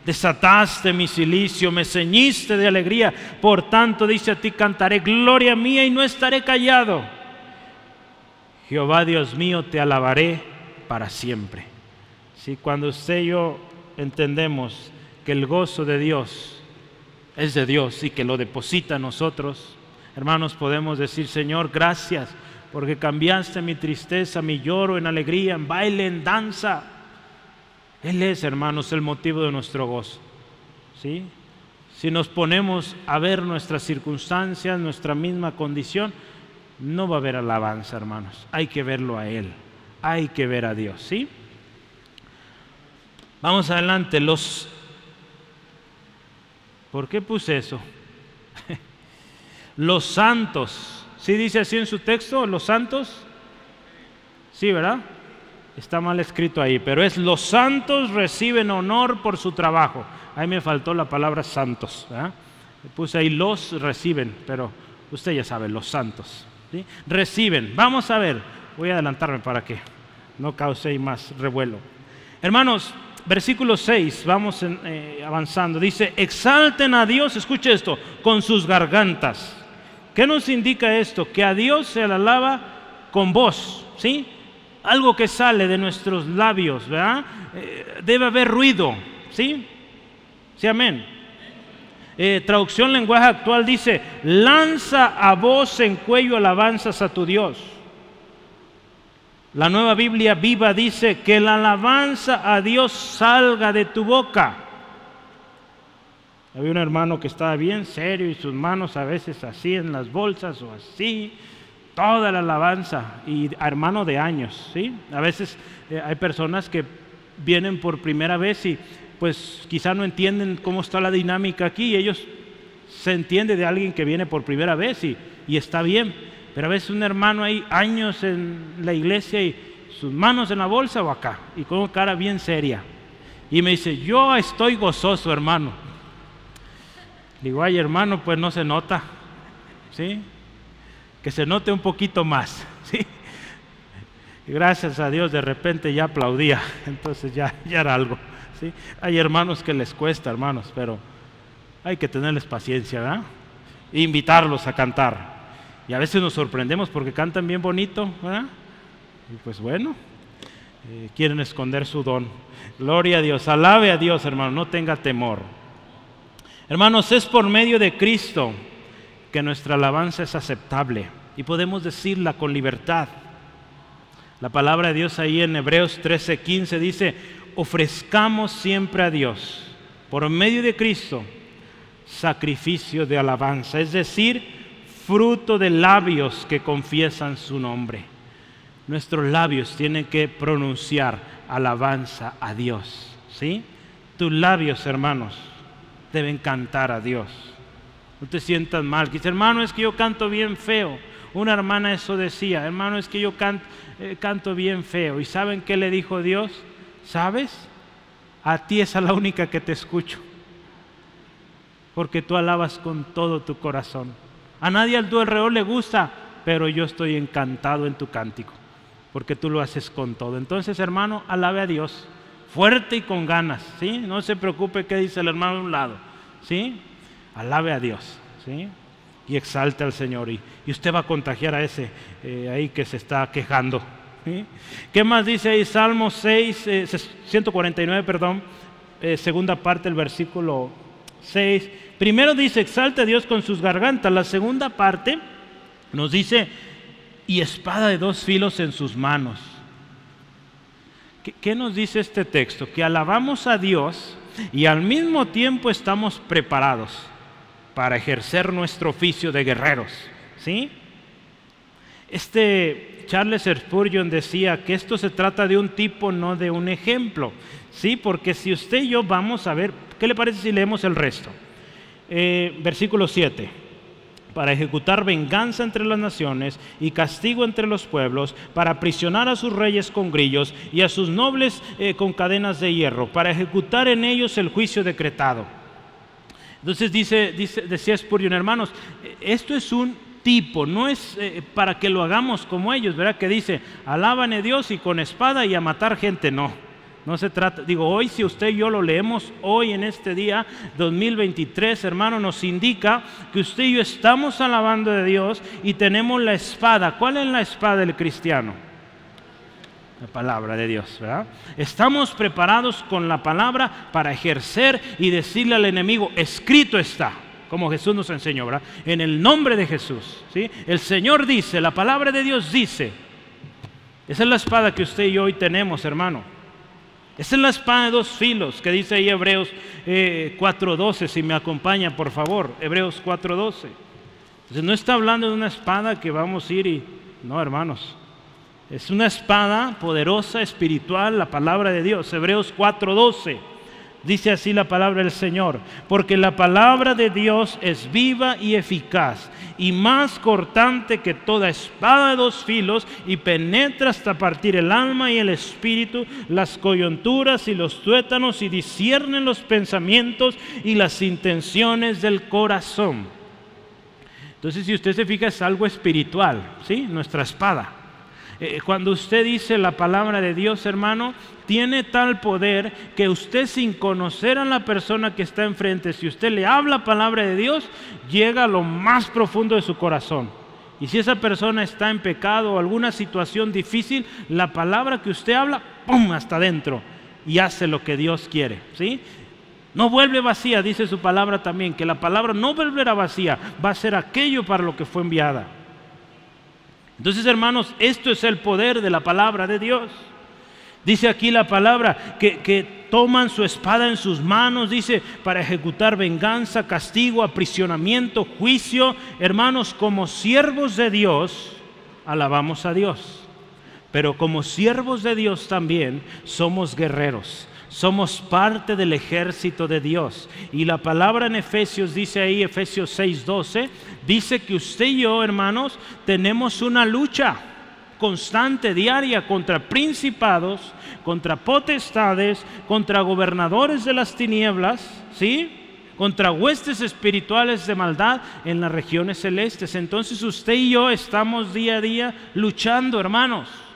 Desataste mi silicio, me ceñiste de alegría. Por tanto, dice a ti, cantaré gloria mía y no estaré callado. Jehová Dios mío, te alabaré para siempre. Si cuando usted y yo entendemos que el gozo de Dios es de Dios y que lo deposita en nosotros, hermanos, podemos decir, Señor, gracias porque cambiaste mi tristeza, mi lloro en alegría, en baile, en danza. Él es, hermanos, el motivo de nuestro gozo. ¿Sí? Si nos ponemos a ver nuestras circunstancias, nuestra misma condición, no va a haber alabanza, hermanos. Hay que verlo a Él. Hay que ver a Dios, ¿sí? Vamos adelante. Los ¿Por qué puse eso? los santos ¿Sí dice así en su texto, los santos? Sí, ¿verdad? Está mal escrito ahí, pero es los santos reciben honor por su trabajo. Ahí me faltó la palabra santos. Puse ahí los reciben, pero usted ya sabe, los santos. Reciben. Vamos a ver, voy a adelantarme para que no cause más revuelo. Hermanos, versículo 6, vamos eh, avanzando. Dice, exalten a Dios, escuche esto, con sus gargantas ¿Qué nos indica esto? Que a Dios se le alaba con voz, ¿sí? Algo que sale de nuestros labios, ¿verdad? Eh, debe haber ruido, ¿sí? Sí, amén. Eh, traducción lenguaje actual dice, lanza a voz en cuello alabanzas a tu Dios. La nueva Biblia viva dice que la alabanza a Dios salga de tu boca. Había un hermano que estaba bien serio y sus manos a veces así en las bolsas o así, toda la alabanza, y hermano de años, ¿sí? A veces eh, hay personas que vienen por primera vez y pues quizá no entienden cómo está la dinámica aquí y ellos se entiende de alguien que viene por primera vez y, y está bien, pero a veces un hermano hay años en la iglesia y sus manos en la bolsa o acá y con cara bien seria. Y me dice, yo estoy gozoso, hermano. Digo, ay hermano, pues no se nota. ¿Sí? Que se note un poquito más. ¿Sí? Gracias a Dios de repente ya aplaudía. Entonces ya, ya era algo. ¿sí? Hay hermanos que les cuesta, hermanos, pero hay que tenerles paciencia, ¿verdad? E invitarlos a cantar. Y a veces nos sorprendemos porque cantan bien bonito, ¿verdad? Y pues bueno, eh, quieren esconder su don. Gloria a Dios, alabe a Dios, hermano, no tenga temor. Hermanos, es por medio de Cristo que nuestra alabanza es aceptable y podemos decirla con libertad. La palabra de Dios ahí en Hebreos 13:15 dice, ofrezcamos siempre a Dios, por medio de Cristo, sacrificio de alabanza, es decir, fruto de labios que confiesan su nombre. Nuestros labios tienen que pronunciar alabanza a Dios, ¿sí? Tus labios, hermanos, deben cantar a Dios. No te sientas mal. Dice, hermano, es que yo canto bien feo. Una hermana eso decía, hermano, es que yo canto, eh, canto bien feo. ¿Y saben qué le dijo Dios? ¿Sabes? A ti es la única que te escucho. Porque tú alabas con todo tu corazón. A nadie al tu le gusta, pero yo estoy encantado en tu cántico. Porque tú lo haces con todo. Entonces, hermano, alabe a Dios fuerte y con ganas, ¿sí? No se preocupe qué dice el hermano de un lado, ¿sí? Alabe a Dios, ¿sí? Y exalte al Señor. Y, usted va a contagiar a ese eh, ahí que se está quejando. ¿Qué más dice ahí? Salmo 6, 149, eh, perdón, eh, segunda parte del versículo 6. Primero dice, exalte a Dios con sus gargantas. La segunda parte nos dice, y espada de dos filos en sus manos. ¿Qué, nos dice este texto? Que alabamos a Dios y al mismo tiempo estamos preparados para ejercer nuestro oficio de guerreros. ¿Sí? Este Charles Spurgeon decía que esto se trata de un tipo, no de un ejemplo. ¿Sí? Porque si usted y yo vamos a ver, ¿qué le parece si leemos el resto? Eh, versículo 7 para ejecutar venganza entre las naciones y castigo entre los pueblos, para aprisionar a sus reyes con grillos y a sus nobles eh, con cadenas de hierro, para ejecutar en ellos el juicio decretado. Entonces dice, dice decía Spurgeon, hermanos, esto es un tipo, no es eh, para que lo hagamos como ellos, ¿verdad? Que dice, alaban a Dios y con espada y a matar gente, no. No se trata, digo, hoy si usted y yo lo leemos, hoy en este día 2023, hermano, nos indica que usted y yo estamos alabando de Dios y tenemos la espada. ¿Cuál es la espada del cristiano? La palabra de Dios, ¿verdad? Estamos preparados con la palabra para ejercer y decirle al enemigo, escrito está como Jesús nos enseñó, ¿verdad? En el nombre de Jesús, ¿sí? El Señor dice, la palabra de Dios dice. Esa es la espada que usted y yo hoy tenemos, hermano. Esa es la espada de dos filos que dice ahí Hebreos 4.12, eh, si me acompaña por favor, Hebreos 4.12. Entonces no está hablando de una espada que vamos a ir y... No, hermanos. Es una espada poderosa, espiritual, la palabra de Dios, Hebreos 4.12. Dice así la palabra del Señor, porque la palabra de Dios es viva y eficaz y más cortante que toda espada de dos filos y penetra hasta partir el alma y el espíritu, las coyunturas y los tuétanos y disciernen los pensamientos y las intenciones del corazón. Entonces, si usted se fija, es algo espiritual, ¿sí? Nuestra espada. Eh, cuando usted dice la palabra de Dios, hermano, tiene tal poder que usted sin conocer a la persona que está enfrente, si usted le habla palabra de Dios, llega a lo más profundo de su corazón. Y si esa persona está en pecado o alguna situación difícil, la palabra que usted habla, ¡pum!, hasta adentro y hace lo que Dios quiere, ¿sí? No vuelve vacía, dice su palabra también, que la palabra no volverá vacía, va a ser aquello para lo que fue enviada. Entonces, hermanos, esto es el poder de la palabra de Dios. Dice aquí la palabra que, toman su espada en sus manos, dice, para ejecutar venganza, castigo, aprisionamiento, juicio. Hermanos, como siervos de Dios, alabamos a Dios. Pero como siervos de Dios también somos guerreros. Somos parte del ejército de Dios. Y la palabra en Efesios dice ahí, Efesios 6:12, dice que usted y yo, hermanos, tenemos una lucha constante, diaria, contra principados, contra potestades, contra gobernadores de las tinieblas, ¿sí? Contra huestes espirituales de maldad en las regiones celestes. Entonces usted y yo estamos día a día luchando, hermanos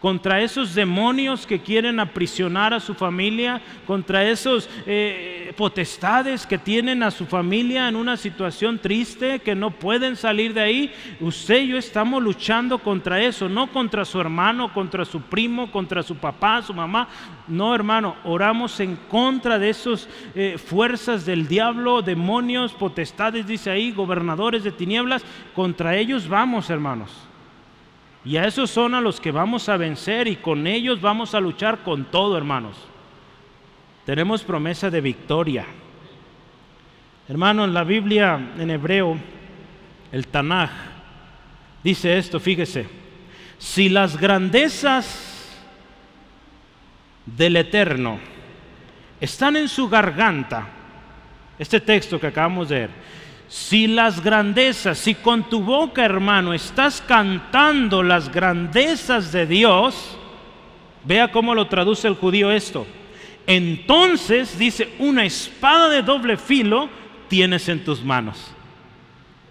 contra esos demonios que quieren aprisionar a su familia, contra esos eh, potestades que tienen a su familia en una situación triste, que no pueden salir de ahí. Usted y yo estamos luchando contra eso, no contra su hermano, contra su primo, contra su papá, su mamá. No, hermano, oramos en contra de esas eh, fuerzas del diablo, demonios, potestades, dice ahí, gobernadores de tinieblas. Contra ellos vamos, hermanos. Y a esos son a los que vamos a vencer y con ellos vamos a luchar con todo, hermanos. Tenemos promesa de victoria. Hermano, en la Biblia en hebreo, el Tanaj, dice esto, fíjese, si las grandezas del Eterno están en su garganta, este texto que acabamos de ver, si las grandezas, si con tu boca, hermano, estás cantando las grandezas de Dios, vea cómo lo traduce el judío esto. Entonces, dice, una espada de doble filo tienes en tus manos.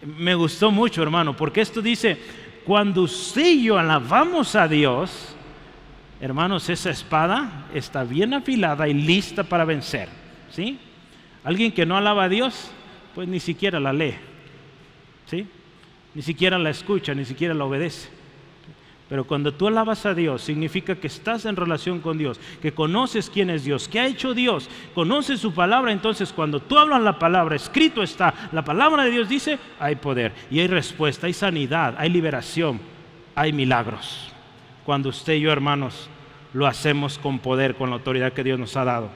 Me gustó mucho, hermano, porque esto dice, cuando usted y yo alabamos a Dios, hermanos, esa espada está bien afilada y lista para vencer. ¿Sí? Alguien que no alaba a Dios, pues ni siquiera la lee, ¿sí? Ni siquiera la escucha, ni siquiera la obedece. Pero cuando tú alabas a Dios, significa que estás en relación con Dios, que conoces quién es Dios, qué ha hecho Dios, conoces su palabra. Entonces, cuando tú hablas la palabra, escrito está, la palabra de Dios dice, hay poder y hay respuesta, hay sanidad, hay liberación, hay milagros. Cuando usted y yo, hermanos, lo hacemos con poder, con la autoridad que Dios nos ha dado.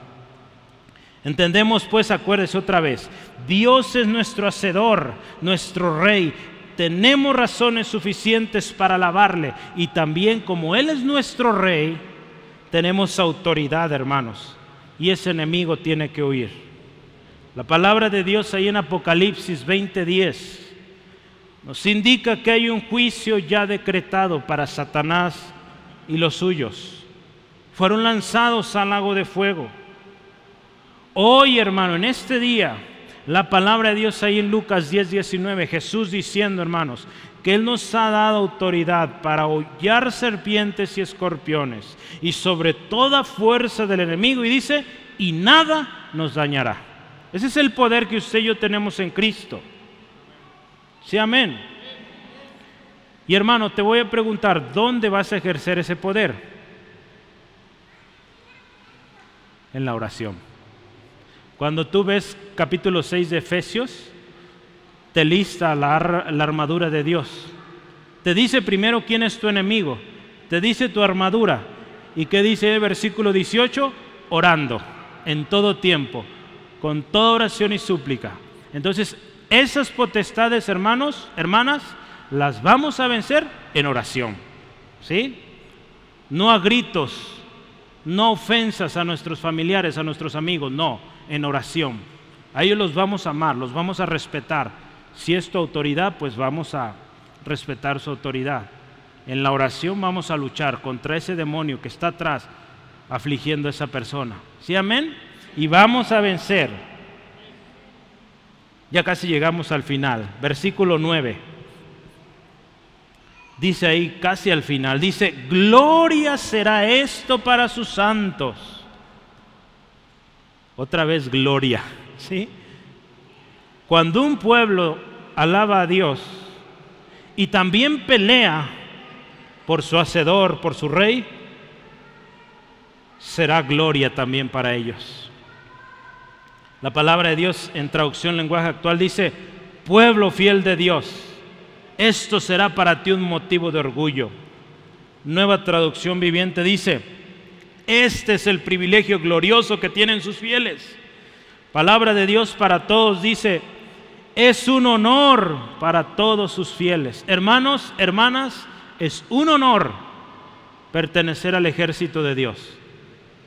Entendemos pues, acuérdese otra vez, Dios es nuestro hacedor, nuestro rey. Tenemos razones suficientes para alabarle y también como Él es nuestro rey, tenemos autoridad, hermanos. Y ese enemigo tiene que huir. La palabra de Dios ahí en Apocalipsis 20:10 nos indica que hay un juicio ya decretado para Satanás y los suyos. Fueron lanzados al lago de fuego. Hoy, hermano, en este día, La palabra de Dios ahí en Lucas 10, 19, Jesús diciendo, hermanos, que Él nos ha dado autoridad para hollar serpientes y escorpiones y sobre toda fuerza del enemigo y dice, y nada nos dañará. Ese es el poder que usted y yo tenemos en Cristo. Sí, amén. Y hermano, te voy a preguntar, ¿dónde vas a ejercer ese poder? En la oración. Cuando tú ves capítulo 6 de Efesios, te lista la, armadura de Dios. Te dice primero quién es tu enemigo, te dice tu armadura. ¿Y qué dice el versículo 18? Orando en todo tiempo, con toda oración y súplica. Entonces, esas potestades, hermanos, hermanas, las vamos a vencer en oración. ¿Sí? No a gritos, no ofensas a nuestros familiares, a nuestros amigos, no, en oración. A ellos los vamos a amar, los vamos a respetar. Si es tu autoridad, pues vamos a respetar su autoridad. En la oración vamos a luchar contra ese demonio que está atrás afligiendo a esa persona. ¿Sí, amén? Y vamos a vencer. Ya casi llegamos al final. Versículo 9. Dice ahí casi al final, dice, gloria será esto para sus santos. Otra vez gloria, ¿sí? Cuando un pueblo alaba a Dios y también pelea por su hacedor, por su rey, será gloria también para ellos. La palabra de Dios en traducción lenguaje actual dice, pueblo fiel de Dios, esto será para ti un motivo de orgullo. Nueva traducción viviente dice, este es el privilegio glorioso que tienen sus fieles. Palabra de Dios para todos dice, es un honor para todos sus fieles. Hermanos, hermanas, es un honor pertenecer al ejército de Dios.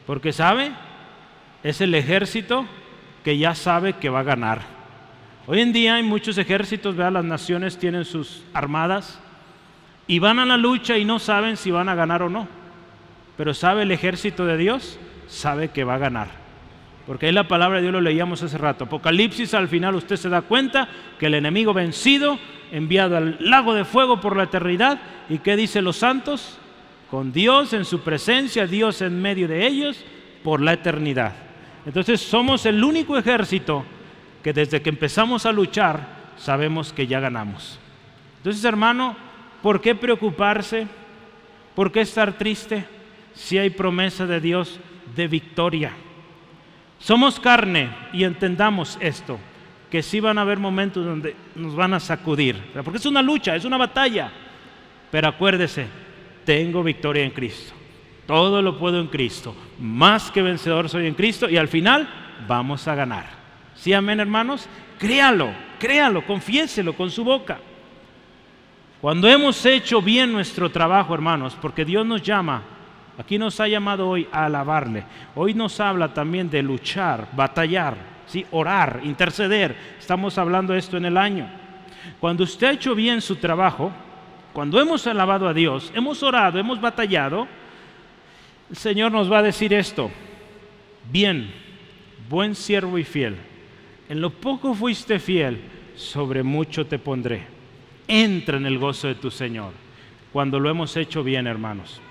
Porque sabe, es el ejército que ya sabe que va a ganar. Hoy en día hay muchos ejércitos, vea, las naciones tienen sus armadas y van a la lucha y no saben si van a ganar o no. Pero sabe el ejército de Dios, sabe que va a ganar. Porque ahí la palabra de Dios lo leíamos hace rato. Apocalipsis al final usted se da cuenta que el enemigo vencido, enviado al lago de fuego por la eternidad, ¿y qué dicen los santos? Con Dios en su presencia, Dios en medio de ellos, por la eternidad. Entonces somos el único ejército que desde que empezamos a luchar sabemos que ya ganamos. Entonces, hermano, ¿por qué preocuparse? ¿Por qué estar triste si hay promesa de Dios de victoria? Somos carne y entendamos esto, que sí van a haber momentos donde nos van a sacudir, porque es una lucha, es una batalla. Pero acuérdese, tengo victoria en Cristo. Todo lo puedo en Cristo. Más que vencedor soy en Cristo y al final vamos a ganar. ¿Sí, amén, hermanos? Créalo, créalo, confiéselo con su boca. Cuando hemos hecho bien nuestro trabajo, hermanos, porque Dios nos llama, aquí nos ha llamado hoy a alabarle. Hoy nos habla también de luchar, batallar, ¿sí? orar, interceder. Estamos hablando de esto en el año. Cuando usted ha hecho bien su trabajo, cuando hemos alabado a Dios, hemos orado, hemos batallado, el Señor nos va a decir esto, bien, buen siervo y fiel, en lo poco fuiste fiel, sobre mucho te pondré. Entra en el gozo de tu Señor, cuando lo hemos hecho bien, hermanos.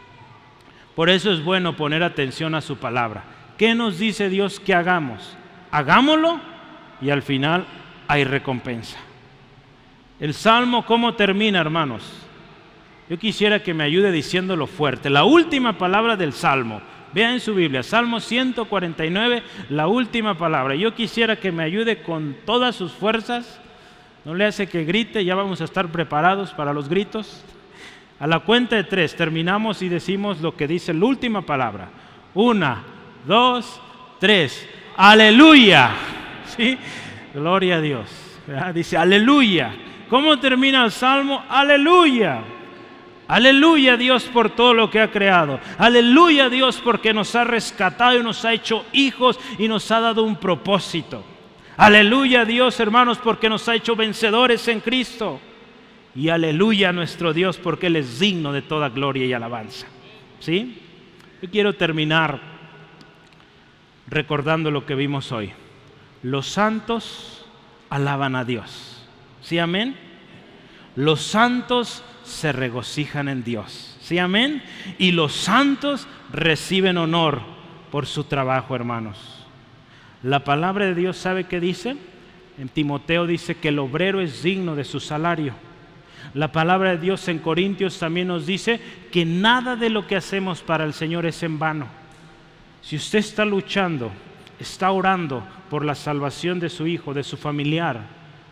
Por eso es bueno poner atención a su palabra. ¿Qué nos dice Dios que hagamos? Hagámoslo y al final hay recompensa. El Salmo, ¿cómo termina, hermanos? Yo quisiera que me ayude diciéndolo fuerte. La última palabra del Salmo. Vean en su Biblia, Salmo 149, la última palabra. Yo quisiera que me ayude con todas sus fuerzas. No le hace que grite, ya vamos a estar preparados para los gritos. A la cuenta de tres terminamos y decimos lo que dice la última palabra. Una, dos, tres. Aleluya. ¿Sí? Gloria a Dios. Dice, aleluya. ¿Cómo termina el salmo? Aleluya. Aleluya Dios por todo lo que ha creado. Aleluya Dios porque nos ha rescatado y nos ha hecho hijos y nos ha dado un propósito. Aleluya Dios hermanos porque nos ha hecho vencedores en Cristo. Y aleluya a nuestro Dios porque Él es digno de toda gloria y alabanza. ¿Sí? Yo quiero terminar recordando lo que vimos hoy. Los santos alaban a Dios. ¿Sí, amén? Los santos se regocijan en Dios. ¿Sí, amén? Y los santos reciben honor por su trabajo, hermanos. La palabra de Dios, ¿sabe qué dice? En Timoteo dice que el obrero es digno de su salario. La palabra de Dios en Corintios también nos dice que nada de lo que hacemos para el Señor es en vano. Si usted está luchando, está orando por la salvación de su hijo, de su familiar,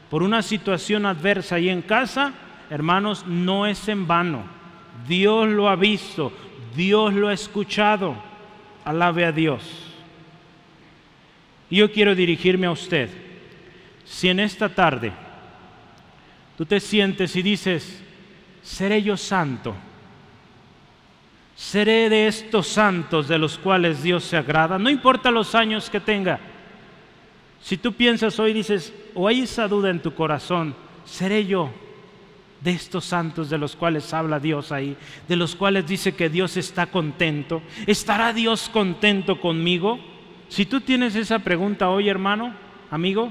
por una situación adversa y en casa, hermanos, no es en vano. Dios lo ha visto, Dios lo ha escuchado. Alabe a Dios. Y yo quiero dirigirme a usted. Si en esta tarde tú te sientes y dices, seré yo santo, seré de estos santos de los cuales Dios se agrada, no importa los años que tenga. Si tú piensas hoy, dices, o hay esa duda en tu corazón, seré yo de estos santos de los cuales habla Dios ahí, de los cuales dice que Dios está contento. ¿Estará Dios contento conmigo? Si tú tienes esa pregunta hoy, hermano, amigo,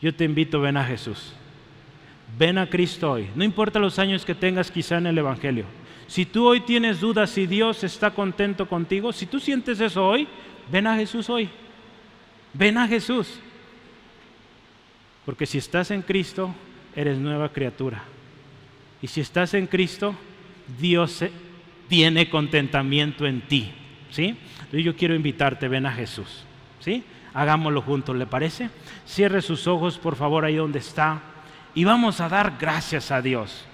yo te invito, ven a Jesús. Ven a Cristo hoy. No importa los años que tengas quizá en el Evangelio. Si tú hoy tienes dudas si Dios está contento contigo, si tú sientes eso hoy, ven a Jesús hoy. Ven a Jesús. Porque si estás en Cristo, eres nueva criatura. Y si estás en Cristo, Dios tiene contentamiento en ti. ¿Sí? yo quiero invitarte, ven a Jesús. ¿Sí? Hagámoslo juntos, ¿le parece? Cierre sus ojos, por favor, ahí donde está. Y vamos a dar gracias a Dios.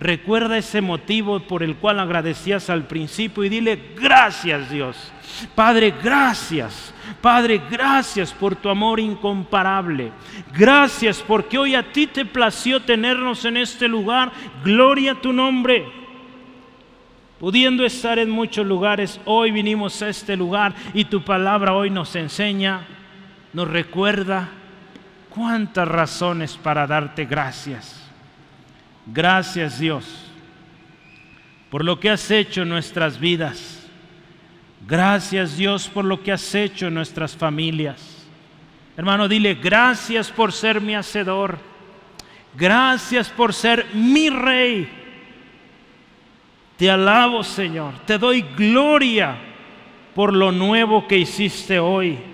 Recuerda ese motivo por el cual agradecías al principio y dile gracias Dios. Padre, gracias. Padre, gracias por tu amor incomparable. Gracias porque hoy a ti te plació tenernos en este lugar. Gloria a tu nombre. Pudiendo estar en muchos lugares, hoy vinimos a este lugar y tu palabra hoy nos enseña, nos recuerda cuántas razones para darte gracias. Gracias Dios por lo que has hecho en nuestras vidas. Gracias Dios por lo que has hecho en nuestras familias. Hermano, dile gracias por ser mi hacedor. Gracias por ser mi rey. Te alabo Señor. Te doy gloria por lo nuevo que hiciste hoy.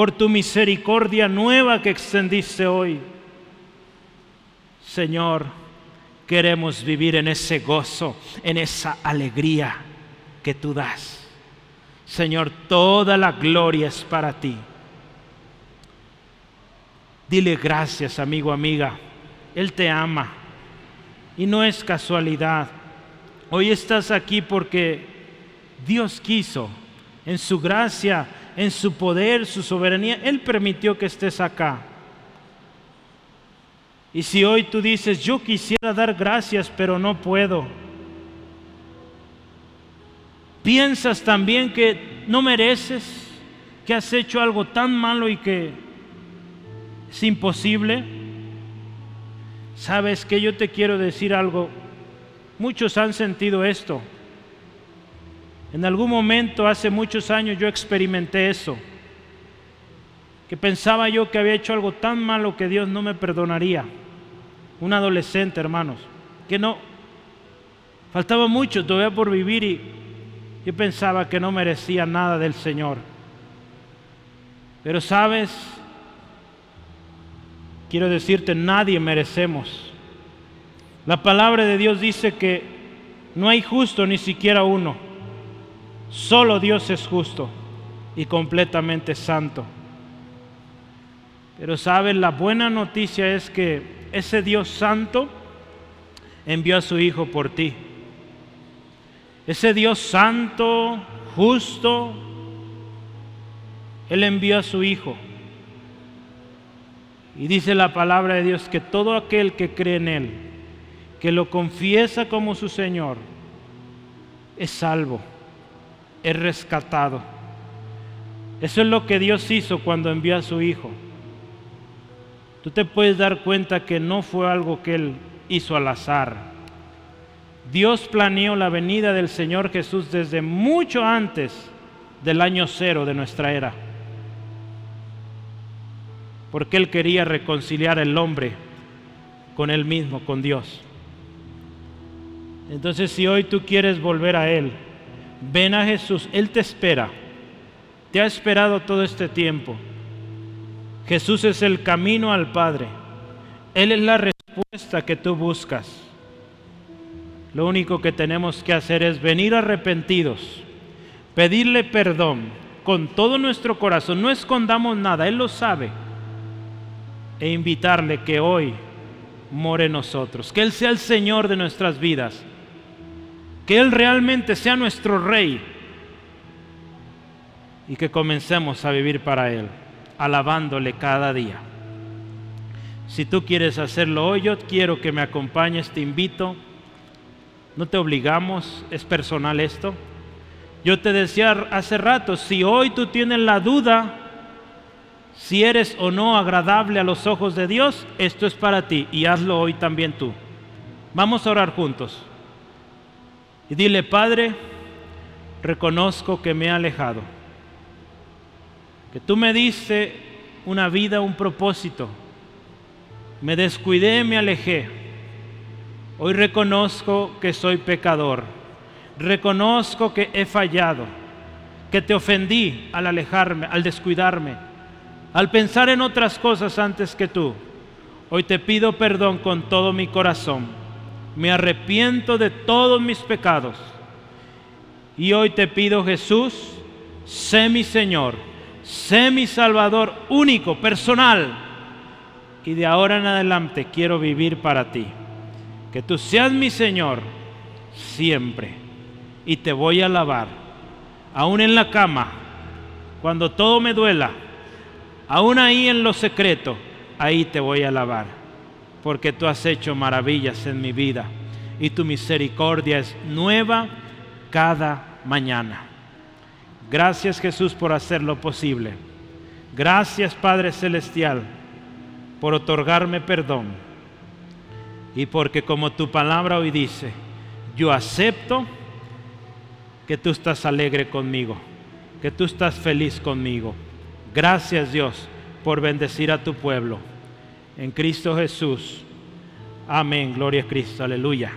Por tu misericordia nueva que extendiste hoy. Señor, queremos vivir en ese gozo, en esa alegría que tú das. Señor, toda la gloria es para ti. Dile gracias, amigo, amiga. Él te ama. Y no es casualidad. Hoy estás aquí porque Dios quiso, en su gracia, en su poder, su soberanía, Él permitió que estés acá. Y si hoy tú dices, yo quisiera dar gracias, pero no puedo, piensas también que no mereces, que has hecho algo tan malo y que es imposible, sabes que yo te quiero decir algo, muchos han sentido esto. En algún momento, hace muchos años, yo experimenté eso que pensaba yo que había hecho algo tan malo que Dios no me perdonaría. Un adolescente, hermanos, que no, faltaba mucho todavía por vivir y yo pensaba que no merecía nada del Señor. Pero sabes, quiero decirte, nadie merecemos. La palabra de Dios dice que no hay justo ni siquiera uno. Solo Dios es justo y completamente santo. Pero saben, la buena noticia es que ese Dios santo envió a su Hijo por ti. Ese Dios santo, justo, Él envió a su Hijo. Y dice la palabra de Dios que todo aquel que cree en Él, que lo confiesa como su Señor, es salvo, es rescatado. Eso es lo que Dios hizo cuando envió a su Hijo tú te puedes dar cuenta que no fue algo que Él hizo al azar. Dios planeó la venida del Señor Jesús desde mucho antes del año cero de nuestra era. porque Él quería reconciliar al hombre con Él mismo, con Dios. Entonces si hoy tú quieres volver a Él, ven a Jesús, Él te espera, te ha esperado todo este tiempo. Jesús es el camino al Padre, Él es la respuesta que tú buscas. Lo único que tenemos que hacer es venir arrepentidos, pedirle perdón con todo nuestro corazón, no escondamos nada, Él lo sabe, e invitarle que hoy more nosotros, que Él sea el Señor de nuestras vidas, que Él realmente sea nuestro Rey y que comencemos a vivir para Él, alabándole cada día. Si tú quieres hacerlo hoy, yo quiero que me acompañes, te invito no te obligamos, es personal esto. Yo te decía hace rato, si hoy tú tienes la duda si eres o no agradable a los ojos de Dios, esto es para ti y hazlo hoy también tú. Vamos a orar juntos. Y dile, Padre, reconozco que me he alejado, que tú me diste una vida, un propósito. Me descuidé, me alejé Hoy reconozco que soy pecador. Reconozco que he fallado, que te ofendí al alejarme, al descuidarme, al pensar en otras cosas antes que tú. Hoy te pido perdón con todo mi corazón. Me arrepiento de todos mis pecados. Y hoy te pido, Jesús, sé mi Señor, sé mi Salvador único, personal. Y de ahora en adelante quiero vivir para ti que tú seas mi Señor siempre y te voy a alabar, aún en la cama, cuando todo me duela, aún ahí en lo secreto, ahí te voy a alabar, porque tú has hecho maravillas en mi vida y tu misericordia es nueva cada mañana. Gracias Jesús por hacerlo posible. Gracias Padre Celestial por otorgarme perdón y porque como tu palabra hoy dice, yo acepto que tú estás alegre conmigo, que tú estás feliz conmigo. Gracias Dios por bendecir a tu pueblo. En Cristo Jesús. Amén. Gloria a Cristo. Aleluya.